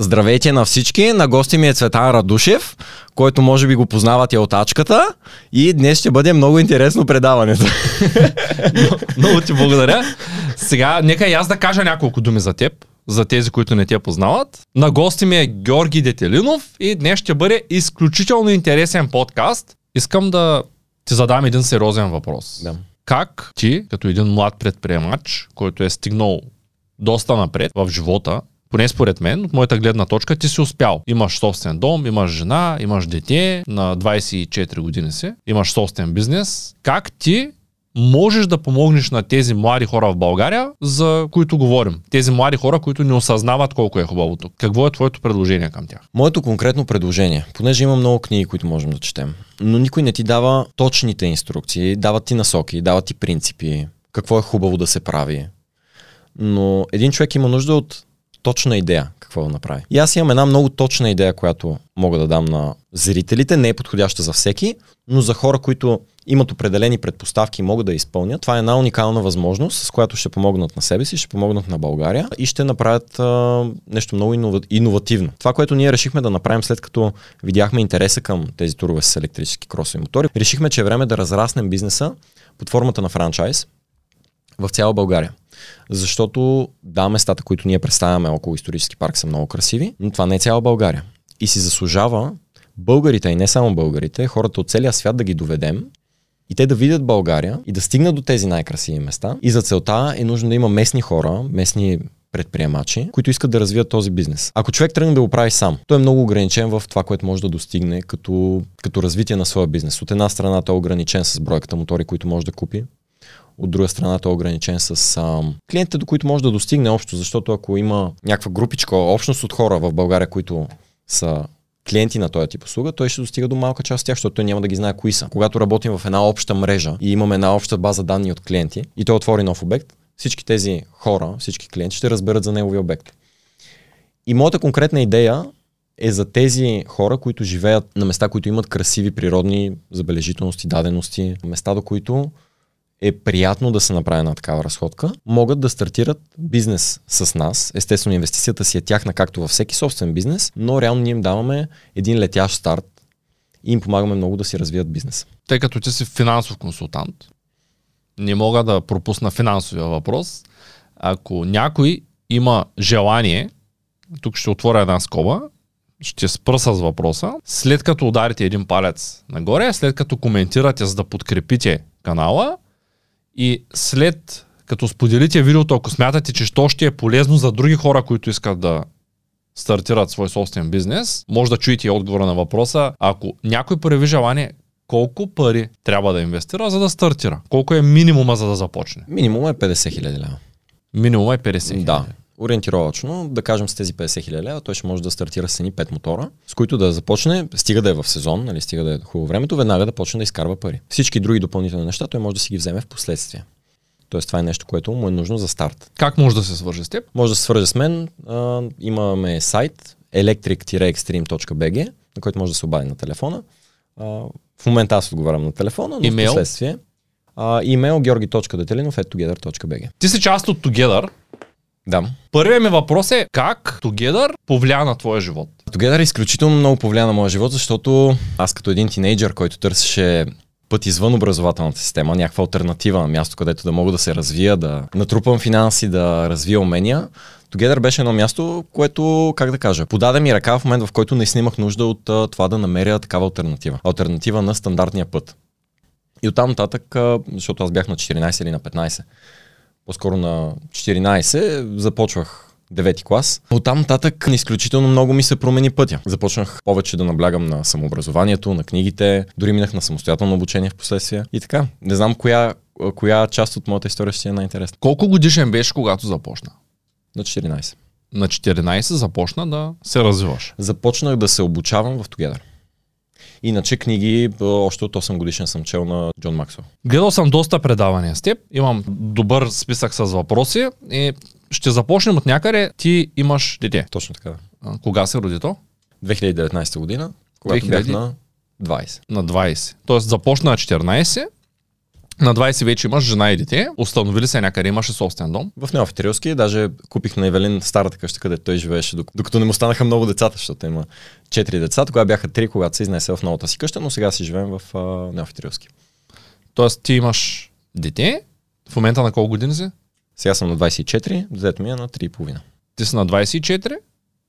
Здравейте на всички, на гости ми е Цветан Радушев, който може би го познавате от Ачката и днес ще бъде много интересно предаването. Много ти благодаря. Сега, нека и аз да кажа няколко думи за теб, за тези, които не те познават. На гости ми е Георги Детелинов и днес ще бъде изключително интересен подкаст. Искам да ти задам един сериозен въпрос. Да. Как ти, като един млад предприемач, който е стигнал доста напред в живота, поне според мен, от моята гледна точка, ти си успял. Имаш собствен дом, имаш жена, имаш дете, на 24 години си, имаш собствен бизнес. Как ти можеш да помогнеш на тези млади хора в България, за които говорим? Тези млади хора, които не осъзнават колко е хубаво тук. Какво е твоето предложение към тях? Моето конкретно предложение, понеже има много книги, които можем да четем, но никой не ти дава точните инструкции, дават ти насоки, дават ти принципи, какво е хубаво да се прави. Но един човек има нужда от точна идея какво да направи. И аз имам една много точна идея, която мога да дам на зрителите. Не е подходяща за всеки, но за хора, които имат определени предпоставки и могат да изпълнят. Това е една уникална възможност, с която ще помогнат на себе си, ще помогнат на България и ще направят а, нещо много инова, иновативно. Това, което ние решихме да направим след като видяхме интереса към тези турове с електрически кросови мотори, решихме, че е време да разраснем бизнеса под формата на франчайз в цяла България. Защото да, местата, които ние представяме около исторически парк са много красиви, но това не е цяла България. И си заслужава българите, и не само българите, хората от целия свят да ги доведем и те да видят България и да стигнат до тези най-красиви места. И за целта е нужно да има местни хора, местни предприемачи, които искат да развият този бизнес. Ако човек тръгне да го прави сам, той е много ограничен в това, което може да достигне като, като развитие на своя бизнес. От една страна той е ограничен с бройката мотори, които може да купи. От друга страна той е ограничен с а, клиентите, до които може да достигне общо, защото ако има някаква групичка, общност от хора в България, които са клиенти на този тип услуга, той ще достига до малка част от тях, защото той няма да ги знае кои са. Когато работим в една обща мрежа и имаме една обща база данни от клиенти и той отвори нов обект, всички тези хора, всички клиенти ще разберат за неговия обект. И моята конкретна идея е за тези хора, които живеят на места, които имат красиви природни забележителности, дадености, места, до които е приятно да се направи една такава разходка, могат да стартират бизнес с нас. Естествено, инвестицията си е тяхна, както във всеки собствен бизнес, но реално ние им даваме един летящ старт и им помагаме много да си развият бизнес. Тъй като ти си финансов консултант, не мога да пропусна финансовия въпрос. Ако някой има желание, тук ще отворя една скоба, ще спра с въпроса. След като ударите един палец нагоре, след като коментирате, за да подкрепите канала, и след като споделите видеото, ако смятате, че то ще е полезно за други хора, които искат да стартират свой собствен бизнес, може да чуете отговора на въпроса. Ако някой прояви желание, колко пари трябва да инвестира, за да стартира? Колко е минимума, за да започне? Минимум е 50 хиляди лева. Минимум е 50 хиляди. Да. Ориентировачно, да кажем с тези 50 хиляди лева, той ще може да стартира с едни 5 мотора, с които да започне, стига да е в сезон, нали, стига да е хубаво времето, веднага да почне да изкарва пари. Всички други допълнителни неща той може да си ги вземе в последствие. Тоест това е нещо, което му е нужно за старт. Как може да се свърже с теб? Може да се свърже с мен. А, имаме сайт electric-extreme.bg, на който може да се обади на телефона. А, в момента аз отговарям на телефона, но Имейл? в последствие. А, имейл georgi.detelinov.bg Ти си част от Together. Да. Първият ми въпрос е как Together повлия на твоя живот? Together изключително много повлия на моя живот, защото аз като един тинейджър, който търсеше път извън образователната система, някаква альтернатива на място, където да мога да се развия, да натрупам финанси, да развия умения. Together беше едно място, което, как да кажа, подаде ми ръка в момент, в който наистина имах нужда от а, това да намеря такава альтернатива. Альтернатива на стандартния път. И оттам нататък, защото аз бях на 14 или на 15, по-скоро на 14, започвах девети клас. От там нататък изключително много ми се промени пътя. Започнах повече да наблягам на самообразованието, на книгите, дори минах на самостоятелно обучение в последствие. И така, не знам коя, коя част от моята история ще е най-интересна. Колко годишен беше, когато започна? На 14. На 14 започна да се развиваш. Започнах да се обучавам в Together. Иначе книги, още от 8 годишен съм чел на Джон Максвел. Гледал съм доста предавания с теб. Имам добър списък с въпроси. И ще започнем от някъде. Ти имаш дете. Точно така. А, Кога се роди то? 2019 година, когато 2000? бях на 20. На 20. Тоест започна на 14 На 20 вече имаш жена и дете, установили се някъде, имаше собствен дом. В Неофитрилски даже купих на Евелин старата къща, където той живееше, док- докато не му станаха много децата, защото има 4 деца. Тогава бяха 3, когато се изнесе в новата си къща, но сега си живеем в а, Неофитрилски. Тоест ти имаш дете, в момента на колко години си? Сега съм на 24, детето ми е на 3,5. Ти си на 24,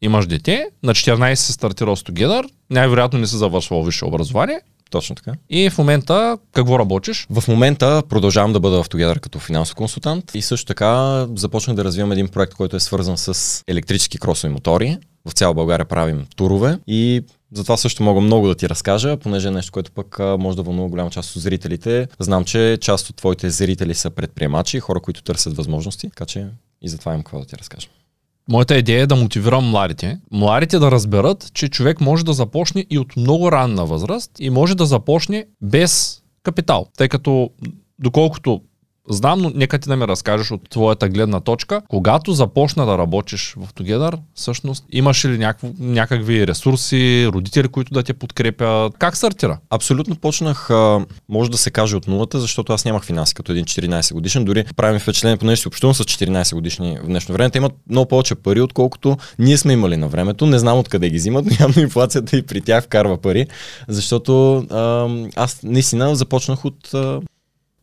имаш дете, на 14 се стартирал с Together, най-вероятно не си завършвал висше образование Точно така. и в момента какво работиш? В момента продължавам да бъда в Together като финансов консултант и също така започнах да развивам един проект, който е свързан с електрически кросови мотори. В цяла България правим турове и за това също мога много да ти разкажа, понеже е нещо, което пък може да вълнува голяма част от зрителите. Знам, че част от твоите зрители са предприемачи, хора, които търсят възможности, така че и затова имам какво да ти разкажа. Моята идея е да мотивирам младите. Младите да разберат, че човек може да започне и от много ранна възраст и може да започне без капитал. Тъй като, доколкото знам, но нека ти да ми разкажеш от твоята гледна точка, когато започна да работиш в Together, всъщност имаш ли някакво, някакви ресурси, родители, които да те подкрепят? Как стартира? Абсолютно почнах, може да се каже от нулата, защото аз нямах финанси като един 14 годишен. Дори прави ми впечатление, понеже си общувам с 14 годишни в днешно време. Те имат много повече пари, отколкото ние сме имали на времето. Не знам откъде ги взимат, но явно инфлацията и при тях вкарва пари, защото аз наистина започнах от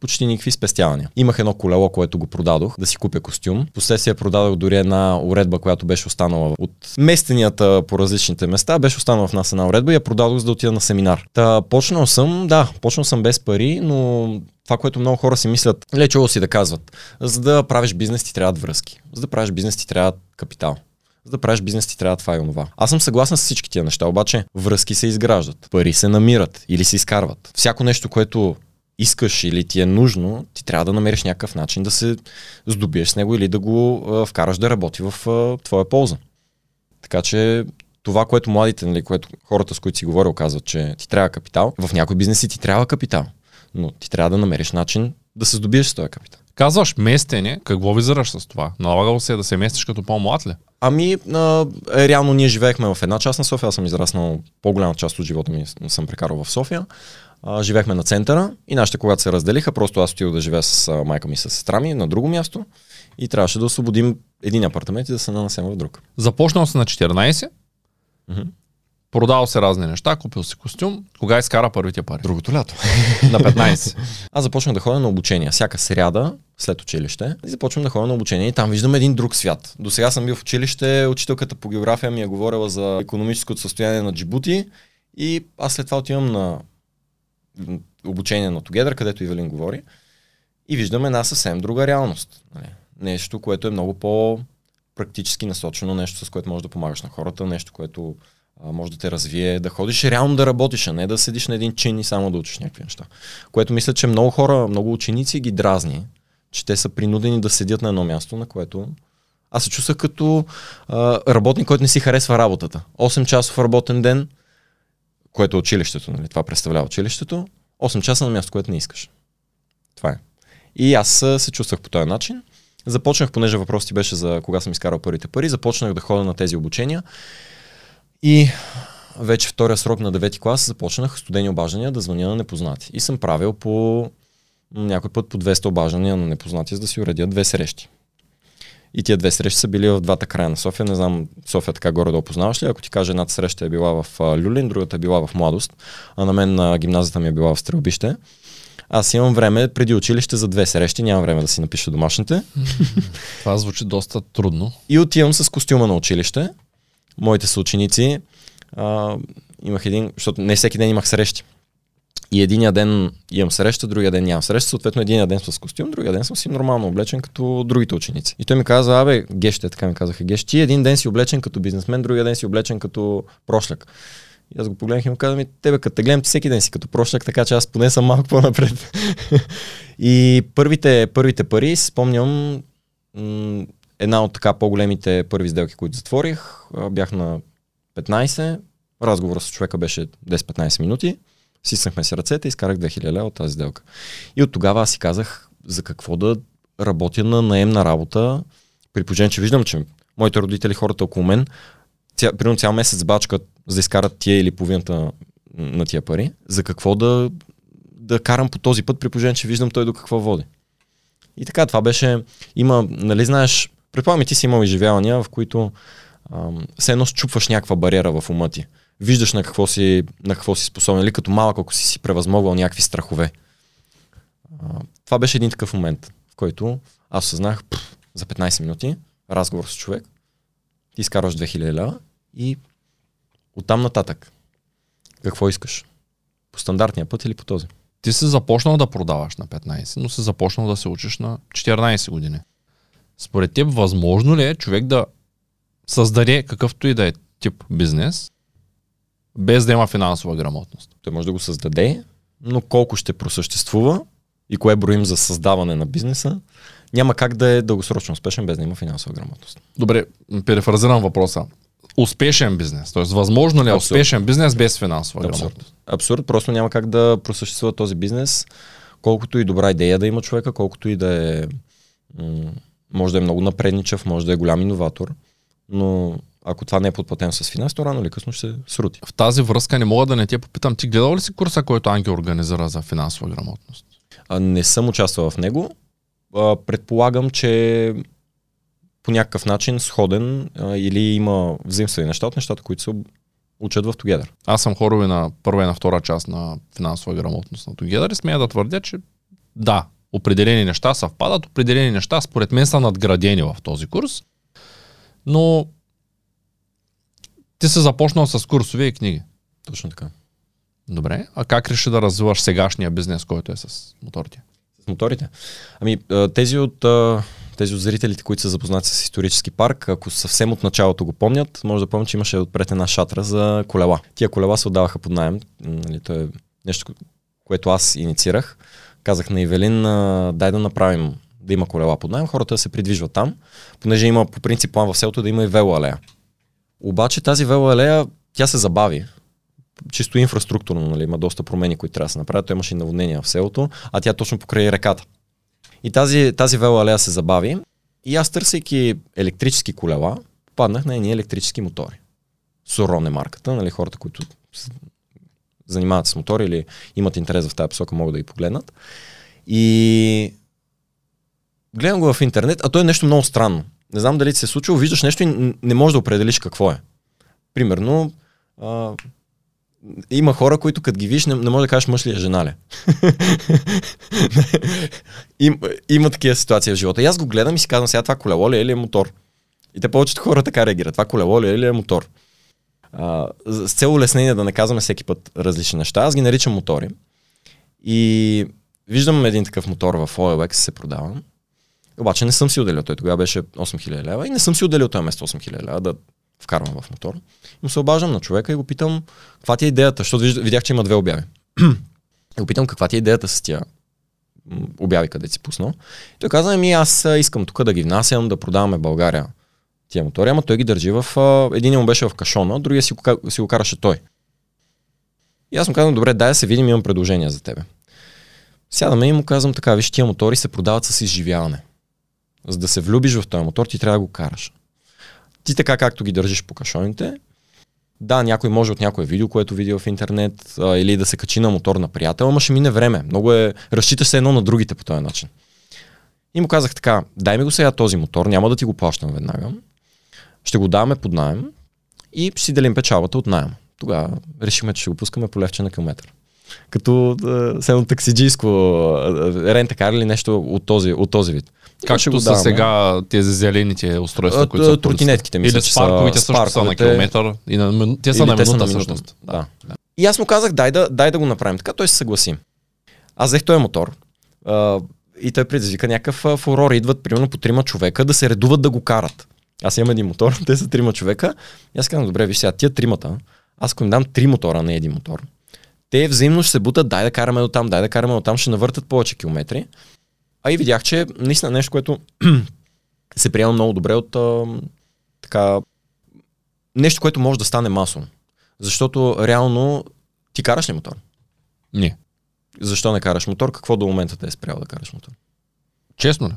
почти никакви спестявания. Имах едно колело, което го продадох, да си купя костюм. Последствие продадох дори една уредба, която беше останала от местенията по различните места. Беше останала в нас една уредба и я продадох, за да отида на семинар. Та, почнал съм, да, почнал съм без пари, но това, което много хора си мислят, лечело си да казват, за да правиш бизнес ти трябват връзки. За да правиш бизнес ти трябва капитал. За да правиш бизнес ти трябва това и онова. Аз съм съгласен с всички тия неща, обаче връзки се изграждат, пари се намират или се изкарват. Всяко нещо, което искаш или ти е нужно, ти трябва да намериш някакъв начин да се здобиеш с него или да го а, вкараш да работи в а, твоя полза. Така че това, което младите, нали, което хората, с които си говорил, казват, че ти трябва капитал, в някои бизнеси ти трябва капитал, но ти трябва да намериш начин да се здобиеш с този капитал. Казваш местене, какво визираш с това? Налагало се е да се местиш като по-млад ли? Ами, а, е, реално ние живеехме в една част на София, аз съм израснал, по-голяма част от живота ми съм прекарал в София. А, живеехме на центъра и нашите, когато се разделиха, просто аз отидох да живея с а, майка ми и с сестра ми на друго място и трябваше да освободим един апартамент и да се нанесем в друг. Започнал си на 14, Мгм. продал се разни неща, купил си костюм. Кога изкара първите пари? Другото лято. На 15. Аз започнах да ходя на обучение. Всяка сряда, след училище, и започвам да ходя на обучение и там виждам един друг свят. До сега съм бил в училище, учителката по география ми е говорила за економическото състояние на Джибути и аз след това отивам на обучение на Together, където Ивелин говори и виждам една съвсем друга реалност. Нали? Нещо, което е много по практически насочено, нещо с което можеш да помагаш на хората, нещо, което а, може да те развие, да ходиш реално да работиш, а не да седиш на един чин и само да учиш някакви неща. Което мисля, че много хора, много ученици ги дразни, че те са принудени да седят на едно място, на което аз се чувствах като а, работник, който не си харесва работата. 8 часов работен ден, което е училището, нали? това представлява училището, 8 часа на място, което не искаш. Това е. И аз се чувствах по този начин. Започнах, понеже въпрос ти беше за кога съм изкарал първите пари, започнах да ходя на тези обучения и вече втория срок на 9 клас започнах студени обаждания да звъня на непознати. И съм правил по някой път по 200 обаждания на непознати, за да си уредя две срещи. И тия две срещи са били в двата края на София. Не знам, София така горе да опознаваш ли. Ако ти кажа, едната среща е била в Люлин, другата е била в Младост, а на мен на гимназията ми е била в Стрелбище. Аз имам време преди училище за две срещи, нямам време да си напиша домашните. Това звучи доста трудно. И отивам с костюма на училище. Моите съученици а, имах един, защото не всеки ден имах срещи. И единия ден имам среща, другия ден нямам среща. Съответно, единия ден съм с костюм, другия ден съм си нормално облечен като другите ученици. И той ми каза, абе, геще, така ми казаха, геще, ти един ден си облечен като бизнесмен, другия ден си облечен като прошляк. И аз го погледнах и му казвам, ми, тебе като те гледам, ти всеки ден си като прошляк, така че аз поне съм малко по-напред. и първите, първите пари, спомням, една от така по-големите първи сделки, които затворих, бях на 15, разговорът с човека беше 10-15 минути, сиснахме си ръцете и изкарах 2000 лева от тази сделка. И от тогава аз си казах за какво да работя на наемна работа, при положение, че виждам, че моите родители, хората около мен, ця, примерно цял месец бачкат, за да изкарат тия или половината на, тия пари. За какво да, да карам по този път, при положение, че виждам той до какво води. И така, това беше, има, нали знаеш, предполагам ти си имал изживявания, в които ам, все едно счупваш някаква бариера в ума ти. Виждаш на какво си, на какво си способен, или като малък, ако си си превъзмогвал някакви страхове. Това беше един такъв момент, в който аз съзнах за 15 минути разговор с човек, ти изкарваш 2000 лева и оттам нататък. Какво искаш? По стандартния път или по този? Ти си започнал да продаваш на 15, но си започнал да се учиш на 14 години. Според теб, възможно ли е човек да създаде какъвто и да е тип бизнес, без да има финансова грамотност? Той може да го създаде, но колко ще просъществува и кое броим за създаване на бизнеса, няма как да е дългосрочно успешен без да има финансова грамотност. Добре, перефразирам въпроса. Успешен бизнес, т.е. възможно ли е Абсурд. успешен бизнес без финансова Абсурд. грамотност? Абсурд, просто няма как да просъществува този бизнес, колкото и добра идея да има човека, колкото и да е, може да е много напредничав, може да е голям иноватор, но ако това не е подплатено с финанс, то рано или късно ще се срути. В тази връзка не мога да не те попитам, ти гледал ли си курса, който Анги организира за финансова грамотност? А, не съм участвал в него. А, предполагам, че по някакъв начин сходен а, или има взаимствени неща от нещата, които се учат в Together. Аз съм хорови на първа и на втора част на финансова грамотност на Together и смея да твърдя, че да, определени неща съвпадат, определени неща според мен са надградени в този курс, но ти се започнал с курсове и книги. Точно така. Добре. А как реши да развиваш сегашния бизнес, който е с моторите? С моторите? Ами, тези от, тези от зрителите, които са запознати с исторически парк, ако съвсем от началото го помнят, може да помня, че имаше отпред една шатра за колела. Тия колела се отдаваха под найем. Нали, то е нещо, което аз инициирах. Казах на Ивелин, дай да направим да има колела под найем, хората да се придвижват там, понеже има по принцип план в селото да има и велоалея. Обаче тази велоалея, тя се забави чисто инфраструктурно, нали, има доста промени, които трябва да се направят. Той имаше и наводнения в селото, а тя точно покрай реката. И тази, тази велоалея се забави и аз търсейки електрически колела, паднах на едни електрически мотори. Сорон е марката, нали, хората, които занимават с мотори или имат интерес в тази посока, могат да ги погледнат. И гледам го в интернет, а то е нещо много странно. Не знам дали ти се е случило, виждаш нещо и не можеш да определиш какво е. Примерно, а, има хора, които като ги виж, не, не може да кажеш мъж ли е жена ли. Им, има такива ситуации в живота. И аз го гледам и си казвам сега това колело ли е или е мотор. И те повечето хора така реагират. Това колело ли е или е мотор. А, с цел улеснение да не казваме всеки път различни неща, аз ги наричам мотори. И виждам един такъв мотор в OLX се продава. Обаче не съм си отделил. Той тогава беше 8000 лева и не съм си отделил този место 8000 лева да вкарвам в мотор. И му се обаждам на човека и го питам, каква ти е идеята, защото видях, че има две обяви. и го питам, каква ти е идеята с тия обяви, къде си пуснал. И той каза, ми аз искам тук да ги внасям, да продаваме България тия мотори, ама той ги държи в... Един му беше в кашона, другия си, си го караше той. И аз му казвам, добре, дай да се видим, имам предложение за тебе. Сядаме и му казвам така, виж, тия мотори се продават с изживяване. За да се влюбиш в този мотор, ти трябва да го караш ти така както ги държиш по кашоните, да, някой може от някое видео, което види в интернет, а, или да се качи на мотор на приятел, ама ще мине време. Много е, разчиташ се едно на другите по този начин. И му казах така, дай ми го сега този мотор, няма да ти го плащам веднага, ще го даваме под найем и ще си делим печалбата от найем. Тогава решихме, че ще го пускаме по левче на километър. Като едно таксиджийско рентакар или нещо от този, от този вид. Както са сега тези зелените устройства, които са тротинетките, мисля, Или спарковите също са на километър. И на, те са на минута, на всъщност. Да. да. И аз му казах, дай да, дай да го направим така, той се съгласи. Аз взех този мотор а, и той предизвика някакъв фурор. Идват примерно по трима човека да се редуват да го карат. Аз имам един мотор, те са трима човека. И аз казвам, добре, виж сега, тия тримата, аз ако им дам три мотора, не един мотор, те взаимно ще се бутат, дай да караме до там, дай да караме до там, ще навъртат повече километри. А и видях, че наистина нещо, което се приема много добре от а, така нещо, което може да стане масово. Защото реално ти караш ли мотор? Не. Защо не караш мотор? Какво до момента те е спрял да караш мотор? Честно ли?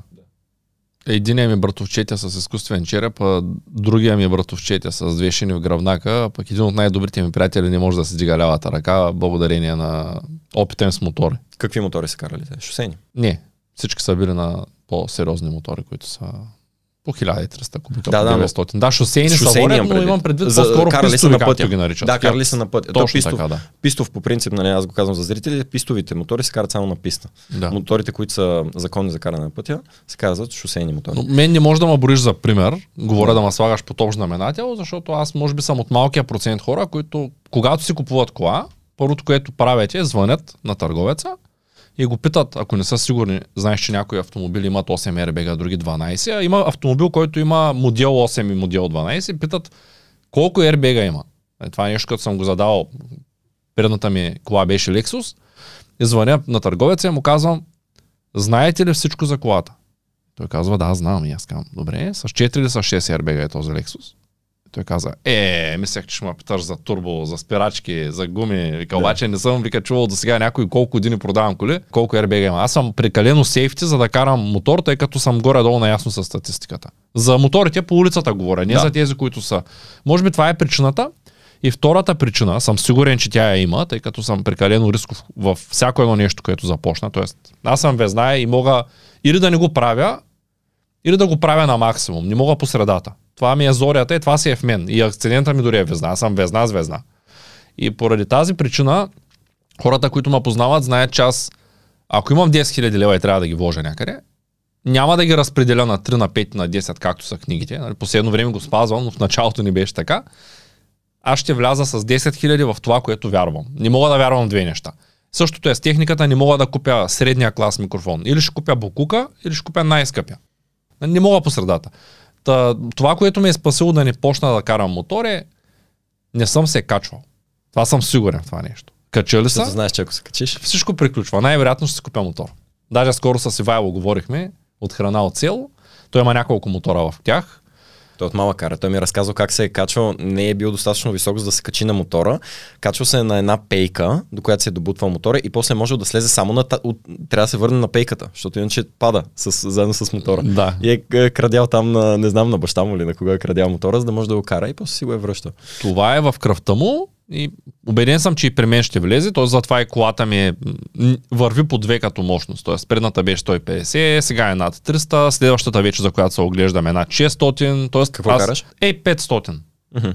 Единият ми братовчетя с изкуствен череп, а другия ми братовчетя с две шини в гръбнака, а пък един от най-добрите ми приятели не може да се дига лявата ръка, благодарение на Опита им с мотори. Какви мотори са карали те? Шосейни. Не, всички са били на по-сериозни мотори, които са по 1300 кубика, Да, по да, но- 900. Да, шосейни са водят, но предвид. имам предвид За- по-скоро карали са пистови, на пътя. ги наричат. Да, карали са на път. То Точно пистов, така, да. пистов по принцип, нали, аз го казвам за зрители, пистовите мотори се карат само на писта. да. Моторите, които са законни за каране на пътя, се казват шосейни мотори. Но мен не може да ме бориш за пример. Говоря да ме слагаш по топ знаменател, защото аз може би съм от малкия процент хора, които когато си купуват кола, първото, което правят е звънят на търговеца и го питат, ако не са сигурни, знаеш, че някои автомобили имат 8 airbag, а други 12, а има автомобил, който има модел 8 и модел 12, питат колко airbag има. Е, това е нещо, като съм го задавал. Предната ми кола беше Lexus. И звъня на търговеца и му казвам, знаете ли всичко за колата? Той казва, да, знам. И аз казвам, добре, с 4 или с 6 airbag е този Lexus? Той каза, е, мислех, че ще ме питаш за турбо, за спирачки, за гуми. Вика, Да. обаче не съм вика чувал до сега някой колко години продавам коли, колко airbag има. Аз съм прекалено сейфти, за да карам мотор, тъй като съм горе-долу наясно с статистиката. За моторите по улицата говоря, не Да. за тези, които са. Може би това е причината. И втората причина, съм сигурен, че тя я има, тъй като съм прекалено рисков в всяко едно нещо, което започна. Тоест, аз съм везная и мога или да не го правя, или да го правя на максимум. Не мога по средата. Това ми е зорята и това си е в мен. И акцидента ми дори е везна. Аз съм везна с везна. И поради тази причина, хората, които ме познават, знаят, че аз, ако имам 10 000 лева и трябва да ги вложа някъде, няма да ги разпределя на 3, на 5, на 10, както са книгите. Нали, Последно време го спазвам, но в началото не беше така. Аз ще вляза с 10 000 в това, което вярвам. Не мога да вярвам две неща. Същото е с техниката, не мога да купя средния клас микрофон. Или ще купя букука, или ще купя най-скъпия. Не мога по средата. Та, това, което ме е спасило да не почна да карам мотор е, не съм се качвал. Това съм сигурен в това нещо. Качали Защото са, знаеш, че ако се качиш, всичко приключва. Най-вероятно ще си купя мотор. Даже скоро с Ивайло говорихме от храна от село. Той има няколко мотора в тях. Той от малък кара. Той ми е разказал как се е качвал, не е бил достатъчно висок, за да се качи на мотора. Качвал се е на една пейка, до която се е добутвал мотора и после може да слезе само на... От... Трябва да се върне на пейката, защото иначе пада с... заедно с мотора. Да. И е, е крадял там на, не знам, на баща му или на кога е крадял мотора, за да може да го кара и после си го е връщал. Това е в кръвта му и убеден съм, че и при мен ще влезе. Т.е. затова и колата ми е, върви по две като мощност. Т.е. предната беше 150, сега е над 300, следващата вече, за която се оглеждаме, е над 600. Т.е. Какво караш? Е 500. Мгм.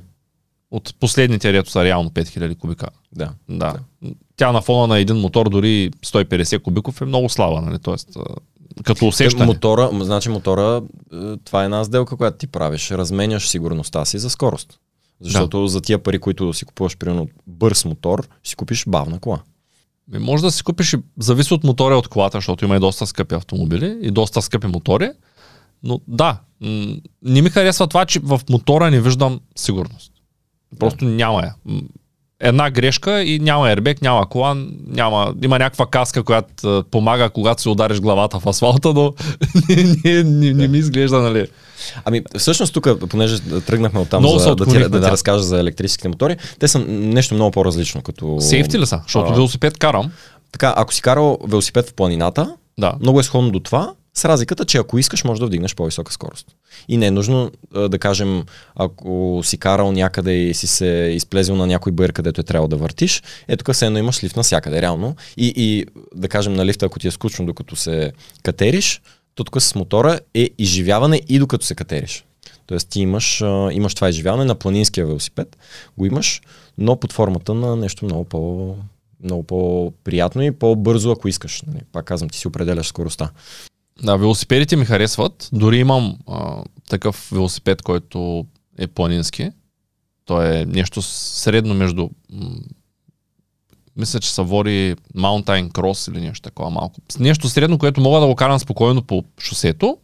От последните, дето са реално 5000 кубика. Да. Да. Тя на фона на един мотор, дори 150 кубиков е много слаба, нали? Тоест, като усещане. Мотора, м, значи мотора, е, това е една сделка, която ти правиш. Разменяш сигурността си за скорост. Защото за тия пари, които си купуваш, примерно бърз мотор, си купиш бавна кола. Може да си купиш и зависи от мотора от колата, защото има и доста скъпи автомобили и доста скъпи мотори. Но да, не ми харесва това, че в мотора не виждам сигурност. Просто няма я. Една грешка и няма ербек, няма кола, няма, има някаква каска, която помага, когато си удариш главата в асфалта, но не, не, не, ми изглежда, нали. Ами, всъщност тук, понеже тръгнахме от там Много се за, да, ти, да, ти да. разкажа за електрическите мотори, те са нещо много по-различно. Като... Сейфти ли са? Защото А. велосипед карам. Така, ако си карал велосипед в планината, Да. много е сходно до това, с разликата, че ако искаш, може да вдигнеш по-висока скорост. И не е нужно да кажем, ако си карал някъде и си се изплезил на някой бър, където е трябвало да въртиш, е тук все едно имаш лифт навсякъде, реално. И, и да кажем на лифта, ако ти е скучно докато се катериш, то тук с мотора е изживяване и докато се катериш. Тоест ти имаш, имаш това изживяване на планинския велосипед, го имаш, но под формата на нещо много по много по-приятно и по-бързо, ако искаш. Нали? Пак казвам, ти си определяш скоростта. Да, велосипедите ми харесват. Дори имам а, такъв велосипед, който е планински. Той е нещо средно между... М- мисля, че се води Mountain Cross или нещо такова малко. Нещо средно, което мога да го карам спокойно по шосето.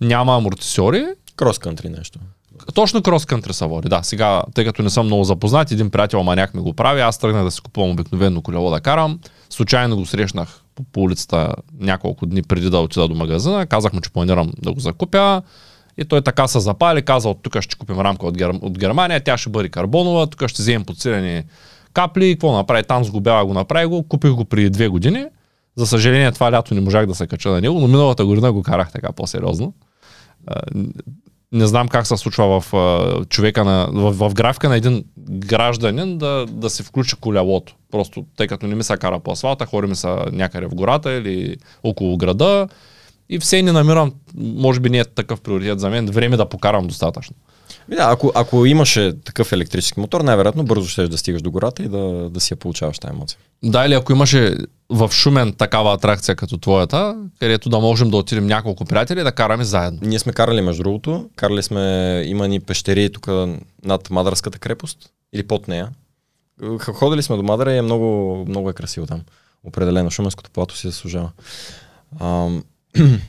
Няма амортисьори. Крос-кантри нещо. Точно крос кънтри са води. Да, сега, тъй като не съм много запознат, един приятел маняк ми го прави, аз тръгнах да си купувам обикновено колело да карам. Случайно го срещнах по, по улицата няколко дни преди да отида до магазина. Казах му, че планирам да го закупя. И той така се запали, каза, от тук ще купим рамка от, Гер... от Германия, тя ще бъде карбонова, тук ще вземем подсилени капли, какво направи, там с губява го направи го, купих го преди две години. За съжаление, това лято не можах да се кача на него, но миналата година го карах така по-сериозно. Не знам как се случва в, човека на, в, в графика на един гражданин да, да се включи колелото. Просто тъй като не ми се кара по асфалта, хори ми са някъде в гората или около града и все не намирам, може би не е такъв приоритет за мен, време да покарам достатъчно. Да, ако, ако имаше такъв електрически мотор, най-вероятно бързо ще да стигаш до гората и да, да си я получаваш тази емоция. Да, или ако имаше в Шумен такава атракция като твоята, където да можем да отидем няколко приятели да караме заедно. Ние сме карали между другото, карали сме, има ни пещери тук над Мадарската крепост или под нея. Ходили сме до Мадара и е много, много е красиво там. Определено, Шуменското плато си заслужава. Ам...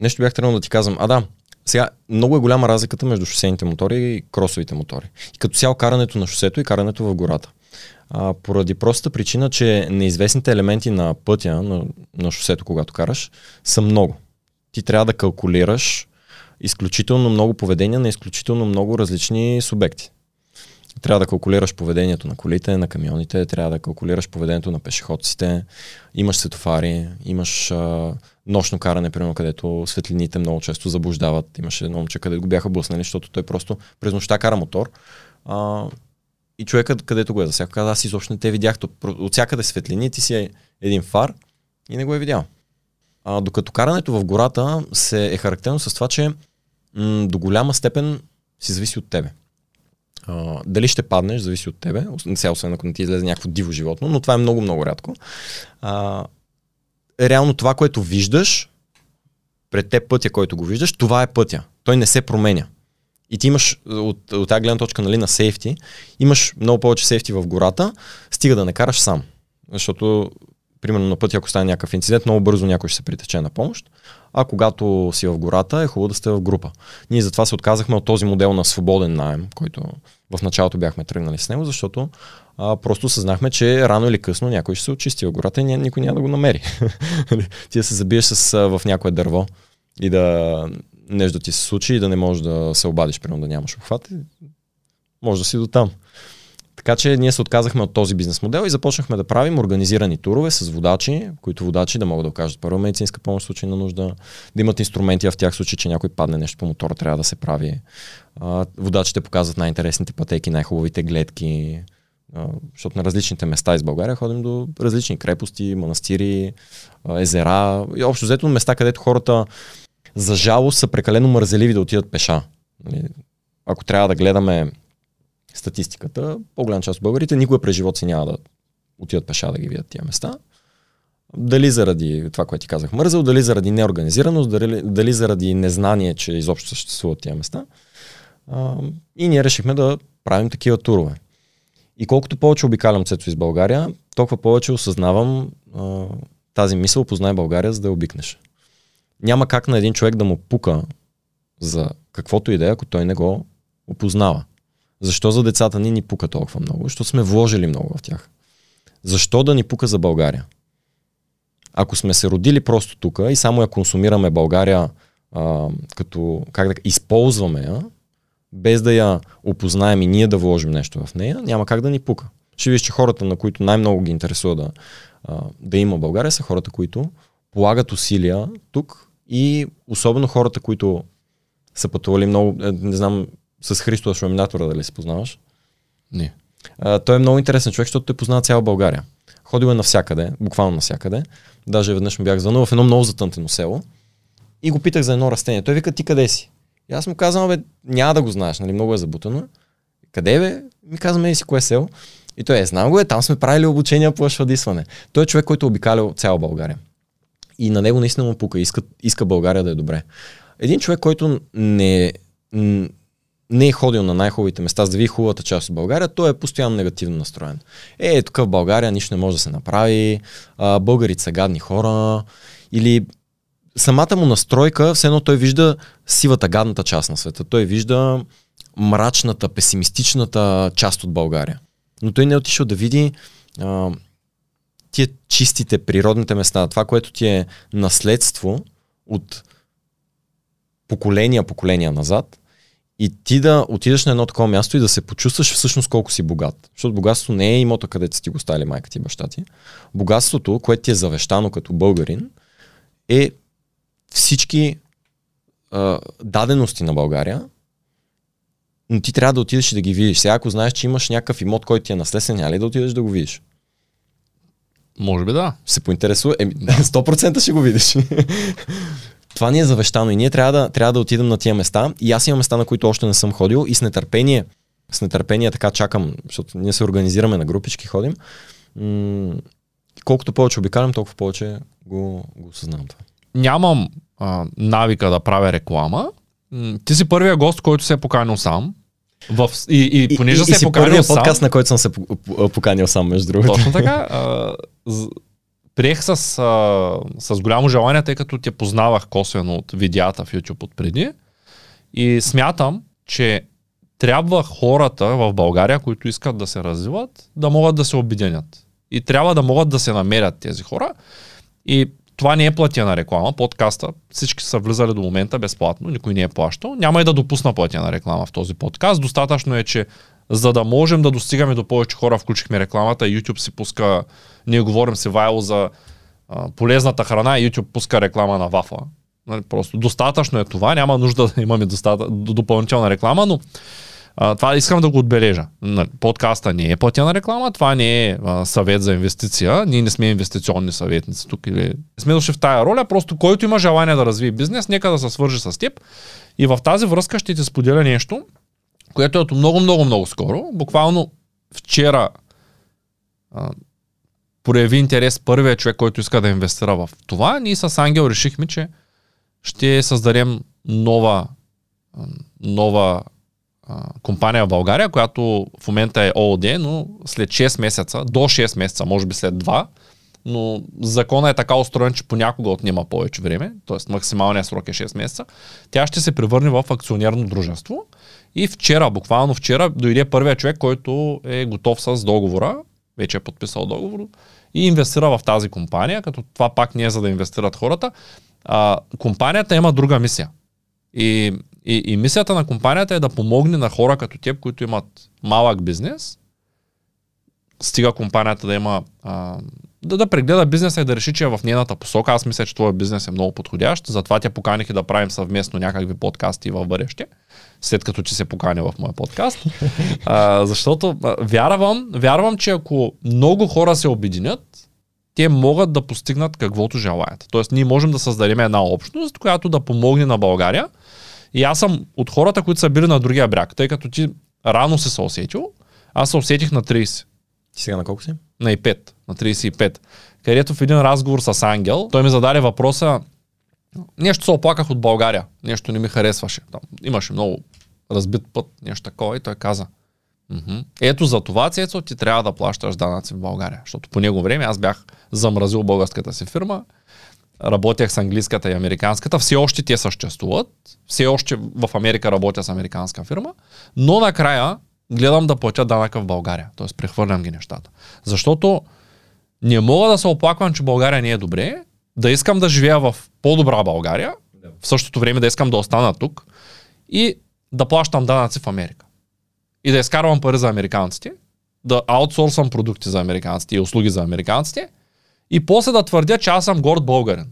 Нещо бях трябвало да ти казвам. А да, сега, много е голяма разликата между шосейните мотори и кросовите мотори. И като цяло карането на шосето и карането в гората. А, поради простата причина, че неизвестните елементи на пътя, на, на шосето, когато караш, са много. Ти трябва да калкулираш изключително много поведения на изключително много различни субекти. Трябва да калкулираш поведението на колите, на камионите, трябва да калкулираш поведението на пешеходците, имаш светофари, имаш а, нощно каране, примерно, където светлините много често заблуждават. Имаше едно момче, където го бяха блъснали, защото той просто през нощта кара мотор. А, и човекът, където го е засяка, каза, аз изобщо не те видях. От всякъде светлини ти си един фар и не го е видял. А, докато карането в гората се е характерно с това, че м- до голяма степен си зависи от тебе. А, дали ще паднеш, зависи от тебе, сега освен ако не ти излезе някакво диво животно, но това е много, много рядко. А, реално това, което виждаш, пред те пътя, който го виждаш, това е пътя. Той не се променя. И ти имаш, от, от тази гледна точка нали, на сейфти, имаш много повече сейфти в гората, стига да не караш сам. Защото, примерно на пътя, ако стане някакъв инцидент, много бързо някой ще се притече на помощ. А когато си в гората, е хубаво да сте в група. Ние затова се отказахме от този модел на свободен найем, който в началото бяхме тръгнали с него, защото а, просто съзнахме, че рано или късно някой ще се очисти в гората и никой няма да го намери. ти да се забиеш с, в някое дърво и да нещо ти се случи и да не можеш да се обадиш, примерно да нямаш обхват, може да си до там. Така че ние се отказахме от този бизнес модел и започнахме да правим организирани турове с водачи, които водачи да могат да окажат първа медицинска помощ в случай на нужда, да имат инструменти в тях случай, че някой падне нещо по мотора, трябва да се прави. А, водачите показват най-интересните пътеки, най-хубавите гледки, защото на различните места из България ходим до различни крепости, манастири, езера и общо взето места, където хората за жалост са прекалено мързеливи да отидат пеша. Нали, ако трябва да гледаме статистиката, по-голям част от българите никога през живота си няма да отидат пеша да ги видят тия места. Дали заради това, което ти казах мързел, дали заради неорганизираност, дали, дали заради незнание, че изобщо съществуват тия места. И ние решихме да правим такива турове. И колкото повече обикалям Цецо из България, толкова повече осъзнавам а, тази мисъл, познай България, за да я обикнеш. Няма как на един човек да му пука за каквото и да е, ако той не го опознава. Защо за децата ни ни пука толкова много? Защото сме вложили много в тях. Защо да ни пука за България? Ако сме се родили просто тук и само я консумираме България а, като, как да използваме я, без да я опознаем и ние да вложим нещо в нея, няма как да ни пука. Ще виж, че хората, на които най-много ги интересува да, да има България, са хората, които полагат усилия тук и особено хората, които са пътували много, е, не знам, с Христо Шламинатора, дали си познаваш? Не. А, той е много интересен човек, защото той познава цяла България. Ходил е навсякъде, буквално навсякъде. Даже веднъж му бях звънал в едно много затънтено село и го питах за едно растение. Той вика, ти къде си? И аз му казвам, бе, няма да го знаеш, нали, много е забутано. Къде бе? Ми казваме си кое село. И той е, знам го е, там сме правили обучения по швадисване. Той е човек, който е обикалял цяла България. И на него наистина му пука, иска, иска България да е добре. Един човек, който не, не е ходил на най-хубавите места, за да види хубавата част от България, той е постоянно негативно настроен. Е, тук в България нищо не може да се направи, българите са гадни хора, или самата му настройка, все едно той вижда сивата, гадната част на света. Той вижда мрачната, песимистичната част от България. Но той не е отишъл да види а, тия чистите, природните места, това, което ти е наследство от поколения, поколения назад, и ти да отидеш на едно такова място и да се почувстваш всъщност колко си богат. Защото богатството не е имота, където си ти го стали майка ти баща ти. Богатството, което ти е завещано като българин, е всички а, дадености на България, но ти трябва да отидеш и да ги видиш. Сега, ако знаеш, че имаш някакъв имот, който ти е наследен, няма ли да отидеш да го видиш? Може би да. Се поинтересува. Еми, 100% ще го видиш. Това ни е завещано и ние трябва да, трябва да отидем на тия места. И аз имам места, на които още не съм ходил и с нетърпение, с нетърпение така чакам, защото ние се организираме на групички, ходим. М- колкото повече обикалям, толкова повече го, го осъзнавам това. Нямам а, навика да правя реклама. Ти си първия гост, който се е поканил сам. В, и, и, понеже и, се и е си поканил първия сам, подкаст, на който съм се по- по- поканил сам, между другото. Точно така. А, приех с, а, с голямо желание, тъй като те познавах косвено от видеята в YouTube от преди. И смятам, че трябва хората в България, които искат да се развиват, да могат да се обединят. И трябва да могат да се намерят тези хора. И това не е платена реклама. Подкаста, всички са влизали до момента безплатно, никой не е плащал. Няма и да допусна платена реклама в този подкаст. Достатъчно е, че за да можем да достигаме до повече хора, включихме рекламата. YouTube си пуска, ние говорим си Вайло за а, полезната храна, YouTube пуска реклама на вафла. Нали, просто достатъчно е това, няма нужда да имаме достата, допълнителна реклама, но това искам да го отбележа. Подкаста не е платена реклама, това не е съвет за инвестиция, ние не сме инвестиционни съветници тук или сме дошли в тая роля, просто който има желание да развие бизнес, нека да се свържи с теб. И в тази връзка ще ти споделя нещо, което е от много, много, много скоро. Буквално вчера а, прояви интерес първия човек, който иска да инвестира в това. Ние с Ангел решихме, че ще създадем нова, нова компания в България, която в момента е ООД, но след 6 месеца, до 6 месеца, може би след 2, но закона е така устроен, че понякога отнема повече време, т.е. максималният срок е 6 месеца, тя ще се превърне в акционерно дружество. И вчера, буквално вчера, дойде първия човек, който е готов с договора, вече е подписал договор и инвестира в тази компания, като това пак не е за да инвестират хората. А, компанията има друга мисия. И, и, и мисията на компанията е да помогне на хора като теб, които имат малък бизнес, стига компанията да има а, да, да прегледа бизнеса и да реши, че е в нейната посока. Аз мисля, че твоя бизнес е много подходящ. Затова те поканих и да правим съвместно някакви подкасти в бъдеще, след като ти се покани в моя подкаст. а, защото а, вярвам, вярвам, че ако много хора се обединят, те могат да постигнат каквото желаят. Тоест, ние можем да създадем една общност, която да помогне на България. И аз съм от хората, които са били на другия бряг, тъй като ти рано си се усетил, аз се усетих на 30 Ти сега на колко си? на 5, на 35, където в един разговор с Ангел, той ми зададе въпроса, нещо се оплаках от България, нещо не ми харесваше. Там имаше много разбит път, нещо такова и той каза, "Мгм. ето за това, Цецо, ти трябва да плащаш данъци в България, защото по него време аз бях замразил българската си фирма, работех с английската и американската, все още те съществуват, все още в Америка работя с американска фирма, но накрая гледам да платя данъка в България, т.е. прехвърлям ги нещата. Защото не мога да се оплаквам, че България не е добре, да искам да живея в по-добра България, в същото време да искам да остана тук и да плащам данъци в Америка. И да изкарвам пари за американците, да аутсорсвам продукти за американците и услуги за американците и после да твърдя, че аз съм горд българин.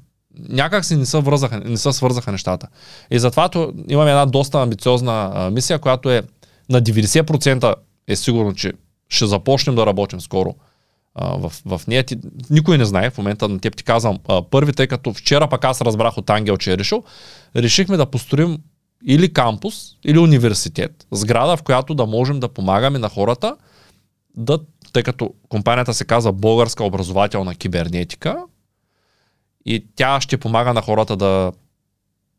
Някак си не се, връзаха, не се свързаха нещата. И затова то, имаме една доста амбициозна мисия, която е на 90% е сигурно, че ще започнем да работим скоро в, в нея. Ти, никой не знае, в момента на теб ти казвам а, първи, тъй като вчера пък аз разбрах от Ангел, че е решил, решихме да построим или кампус, или университет, сграда, в която да можем да помагаме на хората да, тъй като компанията се казва Българска образователна кибернетика и тя ще помага на хората да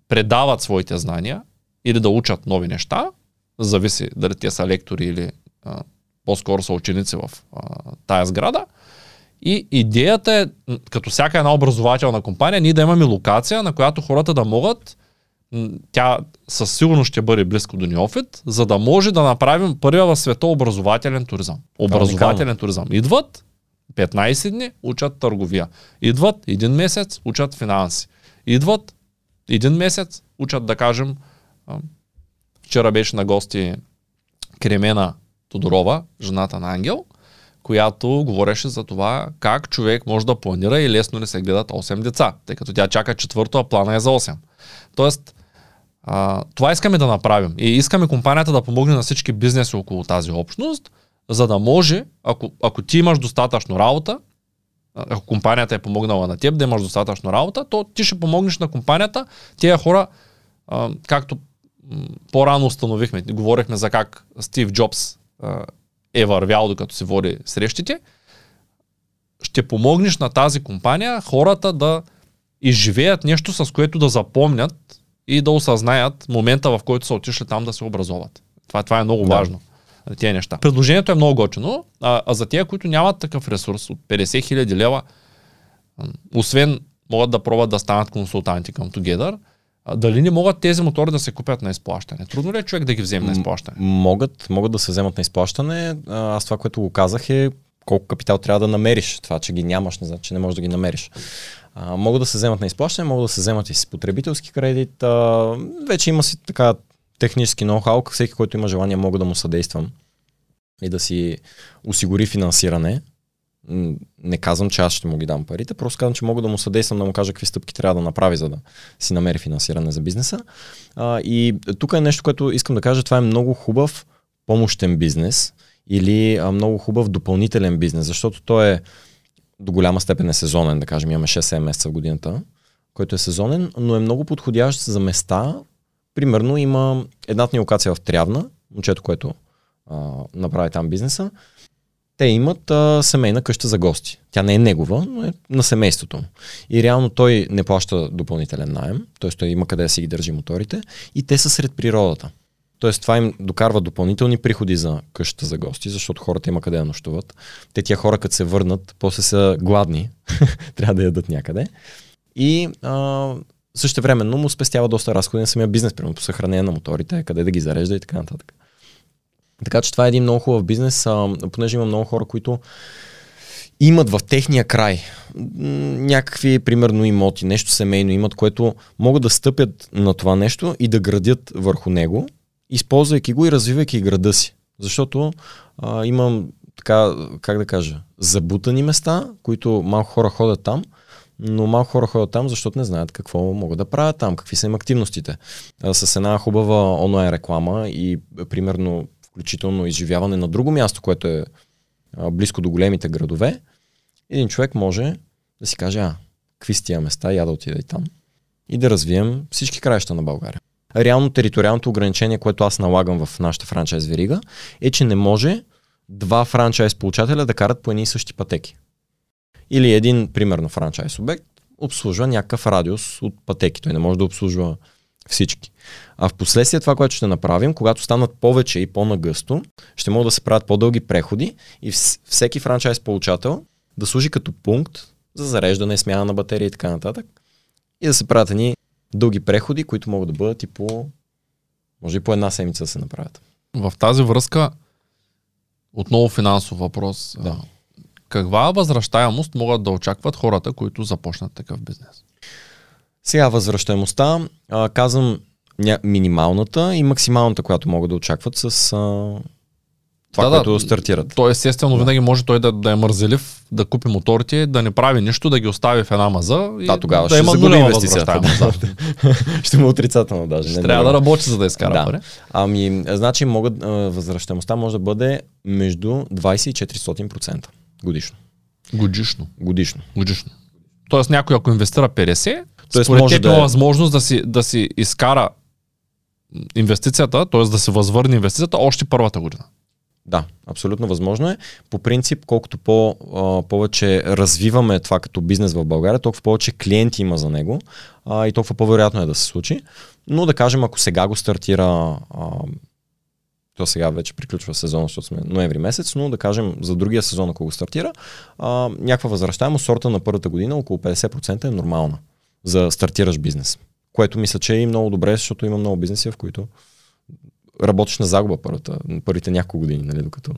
предават своите знания или да учат нови неща, зависи дали те са лектори или а, по-скоро са ученици в а, тая сграда. И идеята е, като всяка една образователна компания, ние да имаме локация, на която хората да могат, тя със сигурност ще бъде близко до Неофит, за да може да направим първия в света образователен туризъм. Образователен туризъм. Идват 15 дни, учат търговия. Идват един месец, учат финанси. Идват един месец, учат да кажем, а, вчера беше на гости Кремена Тодорова, жената на Ангел, която говореше за това как човек може да планира и лесно ли се гледат 8 деца, тъй като тя чака четвърто, а плана е за 8. Тоест, А, това искаме да направим. И искаме компанията да помогне на всички бизнеси около тази общност, за да може, ако, ако ти имаш достатъчно работа, ако компанията е помогнала на теб да имаш достатъчно работа, то ти ще помогнеш на компанията. Тия хора, а, както по-рано установихме, говорихме за как Стив Джобс а, е вървял докато се води срещите, ще помогнеш на тази компания хората да изживеят нещо, с което да запомнят и да осъзнаят момента, в който са отишли там да се образоват. Това, това е много да. важно. Тези неща. Предложението е много готино, а, а за тези, които нямат такъв ресурс от 50 хиляди лева, освен могат да пробват да станат консултанти към Together, дали не могат тези мотори да се купят на изплащане? Трудно ли е човек да ги вземе на изплащане? Могат, могат да се вземат на изплащане. Аз това, което го казах е колко капитал трябва да намериш. Това, че ги нямаш, не значи, че не можеш да ги намериш. А, могат да се вземат на изплащане, могат да се вземат и с потребителски кредит. А, вече има си така технически ноу-хау, всеки, който има желание, мога да му съдействам и да си осигури финансиране. Не казвам, че аз ще му ги дам парите, просто казвам, че мога да му съдействам да му кажа какви стъпки трябва да направи, за да си намери финансиране за бизнеса. А, и тук е нещо, което искам да кажа, това е много хубав помощен бизнес или а, много хубав допълнителен бизнес, защото той е до голяма степен е сезонен, да кажем, имаме 6-7 месеца в годината, който е сезонен, но е много подходящ за места. Примерно има едната ни локация в Трявна, момчето, което а, направи там бизнеса. Те имат а, семейна къща за гости. Тя не е негова, но е на семейството. И реално той не плаща допълнителен найем, т.е. той има къде да си ги държи моторите и те са сред природата. Тоест това им докарва допълнителни приходи за къщата за гости, защото хората има къде да нощуват. Те тия хора, като се върнат, после са гладни, трябва да ядат някъде. И а, също времено му спестява доста разходи на самия бизнес, примерно по съхранение на моторите, къде да ги зарежда и така нататък. Така че това е един много хубав бизнес, а, понеже има много хора, които имат в техния край някакви, примерно, имоти, нещо семейно имат, което могат да стъпят на това нещо и да градят върху него използвайки го и развивайки града си. Защото а, имам така, как да кажа, забутани места, които малко хора ходят там, но малко хора ходят там, защото не знаят какво могат да правят там, какви са им активностите. А, с една хубава онлайн реклама и примерно включително изживяване на друго място, което е а, близко до големите градове, един човек може да си каже, а, какви са тия места, я да отида и там и да развием всички краища на България реално териториалното ограничение, което аз налагам в нашата франчайз верига, е, че не може два франчайз получателя да карат по едни и същи пътеки. Или един, примерно, франчайз обект обслужва някакъв радиус от пътеки. Той не може да обслужва всички. А в последствие това, което ще направим, когато станат повече и по-нагъсто, ще могат да се правят по-дълги преходи и всеки франчайз получател да служи като пункт за зареждане, смяна на батерии и така нататък. И да се правят едни дълги преходи, които могат да бъдат и по, може и по една седмица да се направят. В тази връзка, отново финансов въпрос. Да. Каква възвръщаемост могат да очакват хората, които започнат такъв бизнес? Сега възвръщаемостта, а, казвам ня, минималната и максималната, която могат да очакват с а, това, да, което да, стартират. То естествено да. винаги може той да, да е мързелив, да купи моторите, да не прави нищо, да ги остави в една маза и да, тогава да ще има загуби инвестицията. Да. ще му отрицателно даже. Ще не трябва да работи, за да изкара да. пари. Ами, значи могат, възвръщаемостта може да бъде между 20 и 400% годишно. Годишно? Годишно. Годишно. Тоест някой ако инвестира 50, Тоест, според може да е... възможност да си, да си изкара инвестицията, т.е. да се възвърне инвестицията още първата година. Да, абсолютно възможно е. По принцип, колкото по, а, повече развиваме това като бизнес в България, толкова повече клиенти има за него а, и толкова по-вероятно е да се случи. Но да кажем, ако сега го стартира, а, то сега вече приключва сезон, защото сме ноември месец, но да кажем за другия сезон, ако го стартира, а, някаква възвръщаемост, сорта на първата година, около 50% е нормална за стартираш бизнес. Което мисля, че е и много добре, защото има много бизнеси, в които работиш на загуба първата, първите няколко години, нали, докато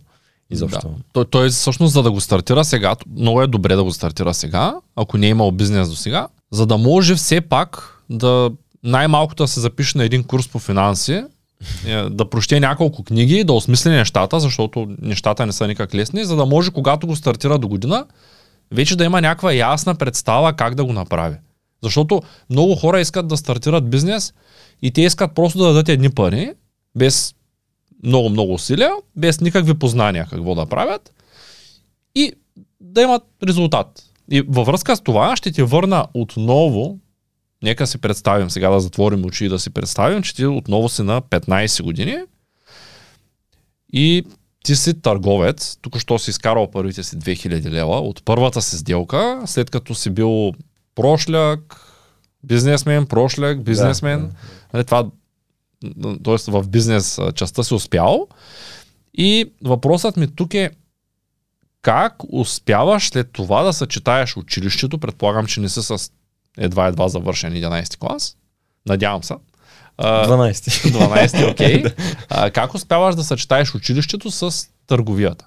изобщо. Да. Той, той всъщност за да го стартира сега, много е добре да го стартира сега, ако не е имал бизнес до сега, за да може все пак да най-малкото да се запише на един курс по финанси, е, да прочете няколко книги, да осмисли нещата, защото нещата не са никак лесни, за да може когато го стартира до година, вече да има някаква ясна представа как да го направи. Защото много хора искат да стартират бизнес и те искат просто да дадат едни пари, без много-много усилия, без никакви познания какво да правят и да имат резултат. И във връзка с това ще ти върна отново, нека си представим сега да затворим очи и да си представим, че ти отново си на 15 години и ти си търговец, тук що си изкарал първите си 2000 лева от първата си сделка, след като си бил прошляк, бизнесмен, прошляк, бизнесмен. Да, да. Това, т.е. в бизнес частта си успял. И въпросът ми тук е как успяваш след това да съчетаеш училището, предполагам, че не си с едва-едва завършен 11 клас, надявам се. 12. 12, окей. Okay. как успяваш да съчетаеш училището с търговията?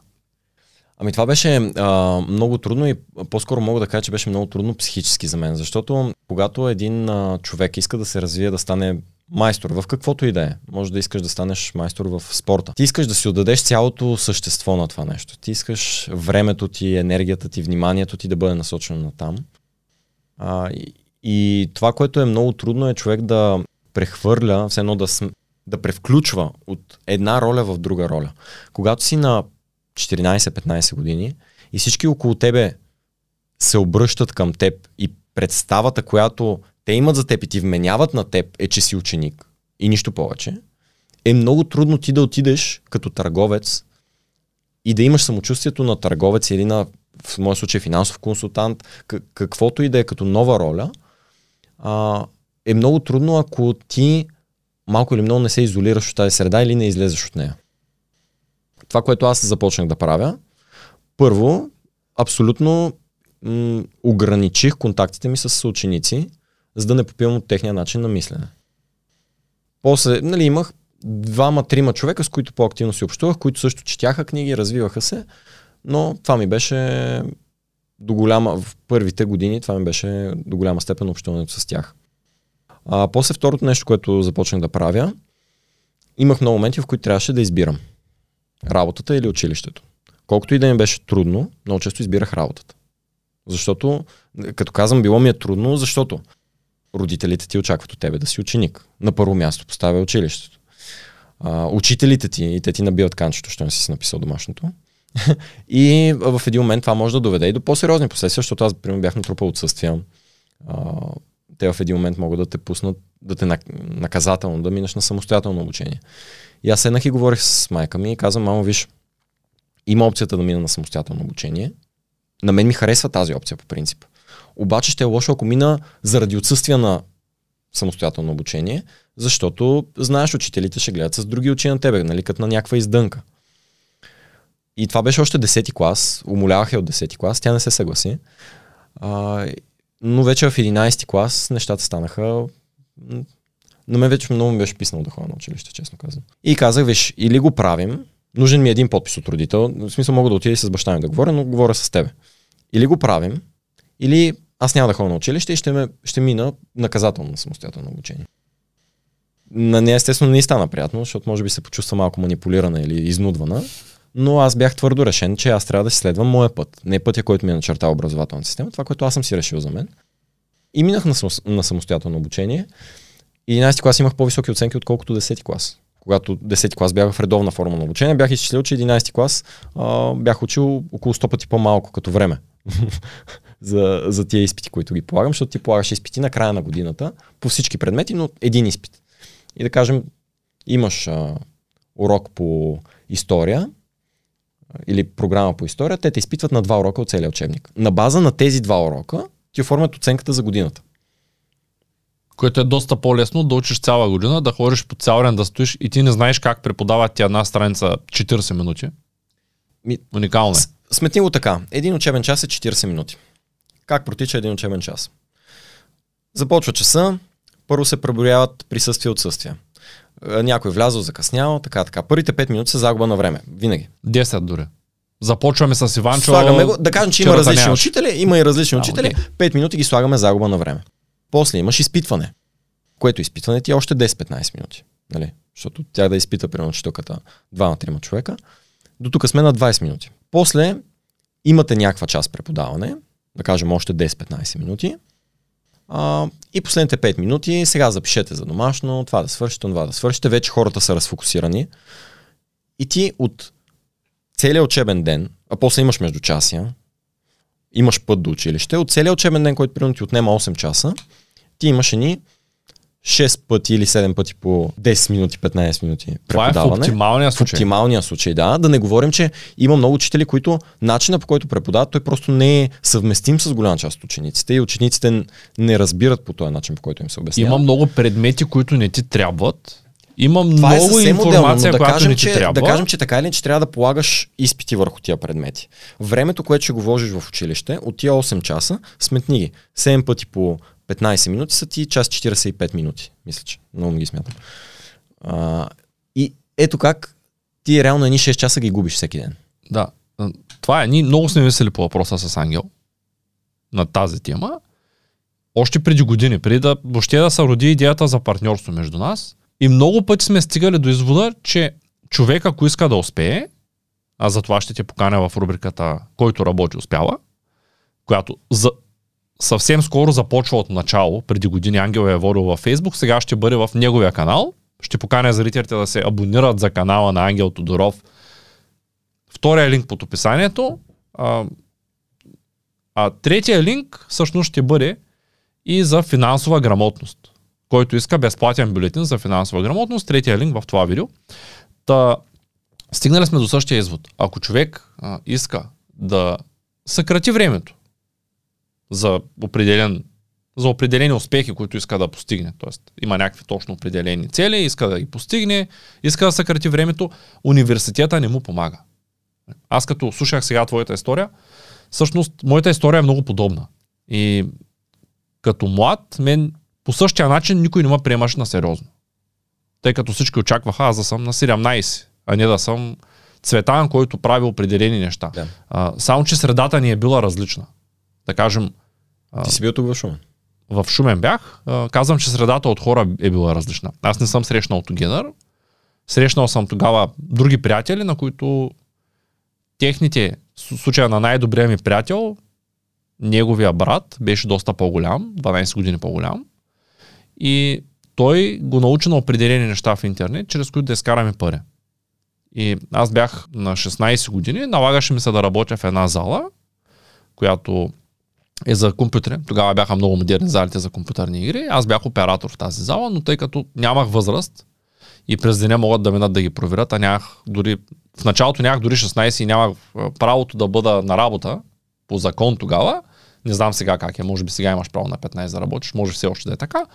Ами това беше а, много трудно и по-скоро мога да кажа, че беше много трудно психически за мен, защото когато един а, човек иска да се развие, да стане майстор в каквото и да е, може да искаш да станеш майстор в спорта. Ти искаш да си отдадеш цялото същество на това нещо. Ти искаш времето ти, енергията ти, вниманието ти да бъде насочено на там. А, и, и това, което е много трудно е човек да прехвърля, все едно да, да превключва от една роля в друга роля. Когато си на 14-15 години и всички около тебе се обръщат към теб и представата, която те имат за теб и ти вменяват на теб е, че си ученик и нищо повече, е много трудно ти да отидеш като търговец и да имаш самочувствието на търговец или на, в моя случай, финансов консултант, каквото и да е като нова роля, а, е много трудно, ако ти малко или много не се изолираш от тази среда или не излезеш от нея. Това, което аз започнах да правя, първо, абсолютно м- ограничих контактите ми с ученици, за да не попивам от техния начин на мислене. После, нали, имах двама-трима човека, с които по-активно си общувах, които също четяха книги, развиваха се, но това ми беше до голяма, в първите години това ми беше до голяма степен общуването с тях. А, после второто нещо, което започнах да правя, имах много моменти, в които трябваше да избирам работата или училището. Колкото и да ми беше трудно, много често избирах работата. Защото, като казвам, било ми е трудно, защото родителите ти очакват от тебе да си ученик. На първо място поставя училището. А, учителите ти, и те ти набиват канчето, що не си написал домашното. и в един момент това може да доведе и до по-сериозни последствия, защото аз, примерно, бях натрупал отсъствия. А, те в един момент могат да те пуснат, да те наказателно, да минеш на самостоятелно обучение. И аз седнах и говорих с майка ми и казвам, мамо, виж, има опцията да мина на самостоятелно обучение. На мен ми харесва тази опция по принцип. Обаче ще е лошо, ако мина заради отсъствие на самостоятелно обучение, защото знаеш, учителите ще гледат с други очи на тебе, нали, като на някаква издънка. И това беше още 10 клас, умолявах я от 10 клас, тя не се съгласи. А, но вече в 11 клас нещата станаха но ме вече много ми беше писнал да ходя на училище, честно казвам. И казах, виж, или го правим, нужен ми е един подпис от родител, в смисъл мога да отида и с баща ми да говоря, но говоря с тебе. Или го правим, или аз няма да ходя на училище и ще, ме, ще мина наказателно на самостоятелно обучение. На нея естествено не стана приятно, защото може би се почувства малко манипулирана или изнудвана, но аз бях твърдо решен, че аз трябва да си следвам моя път. Не пътя, който ми е начертал образователната система, това, което аз съм си решил за мен. И минах на, на самостоятелно обучение. 11 клас имах по-високи оценки, отколкото 10 клас. Когато 10 клас бях в редовна форма на обучение, бях изчислил, че 11 клас а, бях учил около 100 пъти по-малко като време за, за тия изпити, които ги полагам, защото ти полагаш изпити на края на годината по всички предмети, но един изпит. И да кажем, имаш а, урок по история или програма по история, те те изпитват на два урока от целия учебник. На база на тези два урока ти оформят оценката за годината което е доста по-лесно да учиш цяла година, да ходиш по цял ден да стоиш и ти не знаеш как преподават ти една страница 40 минути. Ми, Уникално е. Сметни го така. Един учебен час е 40 минути. Как протича един учебен час? Започва часа, първо се преброяват присъствие и отсъствие. Е, някой е влязъл, закъснял, така, така. Първите 5 минути са загуба на време. Винаги. 10 дори. Започваме с Иванчо. Слагаме го, да кажем, че има различни нямаш. учители, има и различни а, учители. Okay. 5 минути ги слагаме загуба на време. После имаш изпитване, което изпитване ти е още 10-15 минути. Нали? Защото тя да изпита, примерно, учителката 2-3 човека. До тук сме на 20 минути. После имате някаква част преподаване, да кажем още 10-15 минути. А, и последните 5 минути, сега запишете за домашно, това да свършите, това да свършите. Вече хората са разфокусирани. И ти от целият учебен ден, а после имаш междучасия, имаш път до училище, от целият учебен ден, който примерно ти отнема 8 часа, ти имаш едни 6 пъти или 7 пъти по 10 минути, 15 минути Това е в оптималния В случай. оптималния случай, да. Да не говорим, че има много учители, които начина по който преподават, той просто не е съвместим с голяма част от учениците и учениците не разбират по този начин, по който им се обяснява. Има много предмети, които не ти трябват. Има Това е много отделно, информация, но да която кажем, не ти че, трябва. да кажем, че така или иначе трябва да полагаш изпити върху тия предмети. Времето, което ще го вложиш в училище, от тия 8 часа, сметни ги. 7 пъти по 15 минути са ти час 45 минути. Мисля, че много ги смятам. А, и ето как ти реално едни 6 часа ги губиш всеки ден. Да. Това е. Ние много сме мислили по въпроса с Ангел на тази тема. Още преди години, преди да въобще да се роди идеята за партньорство между нас. И много пъти сме стигали до извода, че човек, ако иска да успее, а за това ще те поканя в рубриката Който работи успява, която за, съвсем скоро започва от начало, преди години Ангел е водил във Фейсбук, сега ще бъде в неговия канал. Ще поканя зрителите да се абонират за канала на Ангел Тодоров Втория линк под описанието. А, а третия линк всъщност ще бъде и за финансова грамотност. Който иска безплатен бюлетин за финансова грамотност, третия линк в това видео. Та, стигнали сме до същия извод. Ако човек а, иска да съкрати времето за определен за определени успехи, които иска да постигне. Тоест, има някакви точно определени цели, иска да ги постигне, иска да съкрати времето, университета не му помага. Аз като слушах сега твоята история, всъщност моята история е много подобна. И като млад, мен по същия начин никой не ме приемаше на сериозно. Тъй като всички очакваха аз да съм на 17, а не да съм цветан, който прави определени неща. Да. А, само, че средата ни е била различна. Да кажем, Ти си бил тук в Шумен. в Шумен бях, казвам, че средата от хора е била различна. Аз не съм срещнал Тогенър. Срещнал съм тогава други приятели, на които техните, в случая на най-добрия ми приятел, неговия брат беше доста по-голям, 12 години по-голям. И той го научи на определени неща в интернет, чрез които да изкараме пари. И аз бях на 16 години, налагаше ми се да работя в една зала, която е за компютри. Тогава бяха много модерни залите за компютърни игри. Аз бях оператор в тази зала, но тъй като нямах възраст и през деня могат да минат да ги проверят, а нямах дори в началото нямах дори 16 и нямах правото да бъда на работа по закон тогава. Не знам сега как е, може би сега имаш право на 15 да работиш, може все още да е така.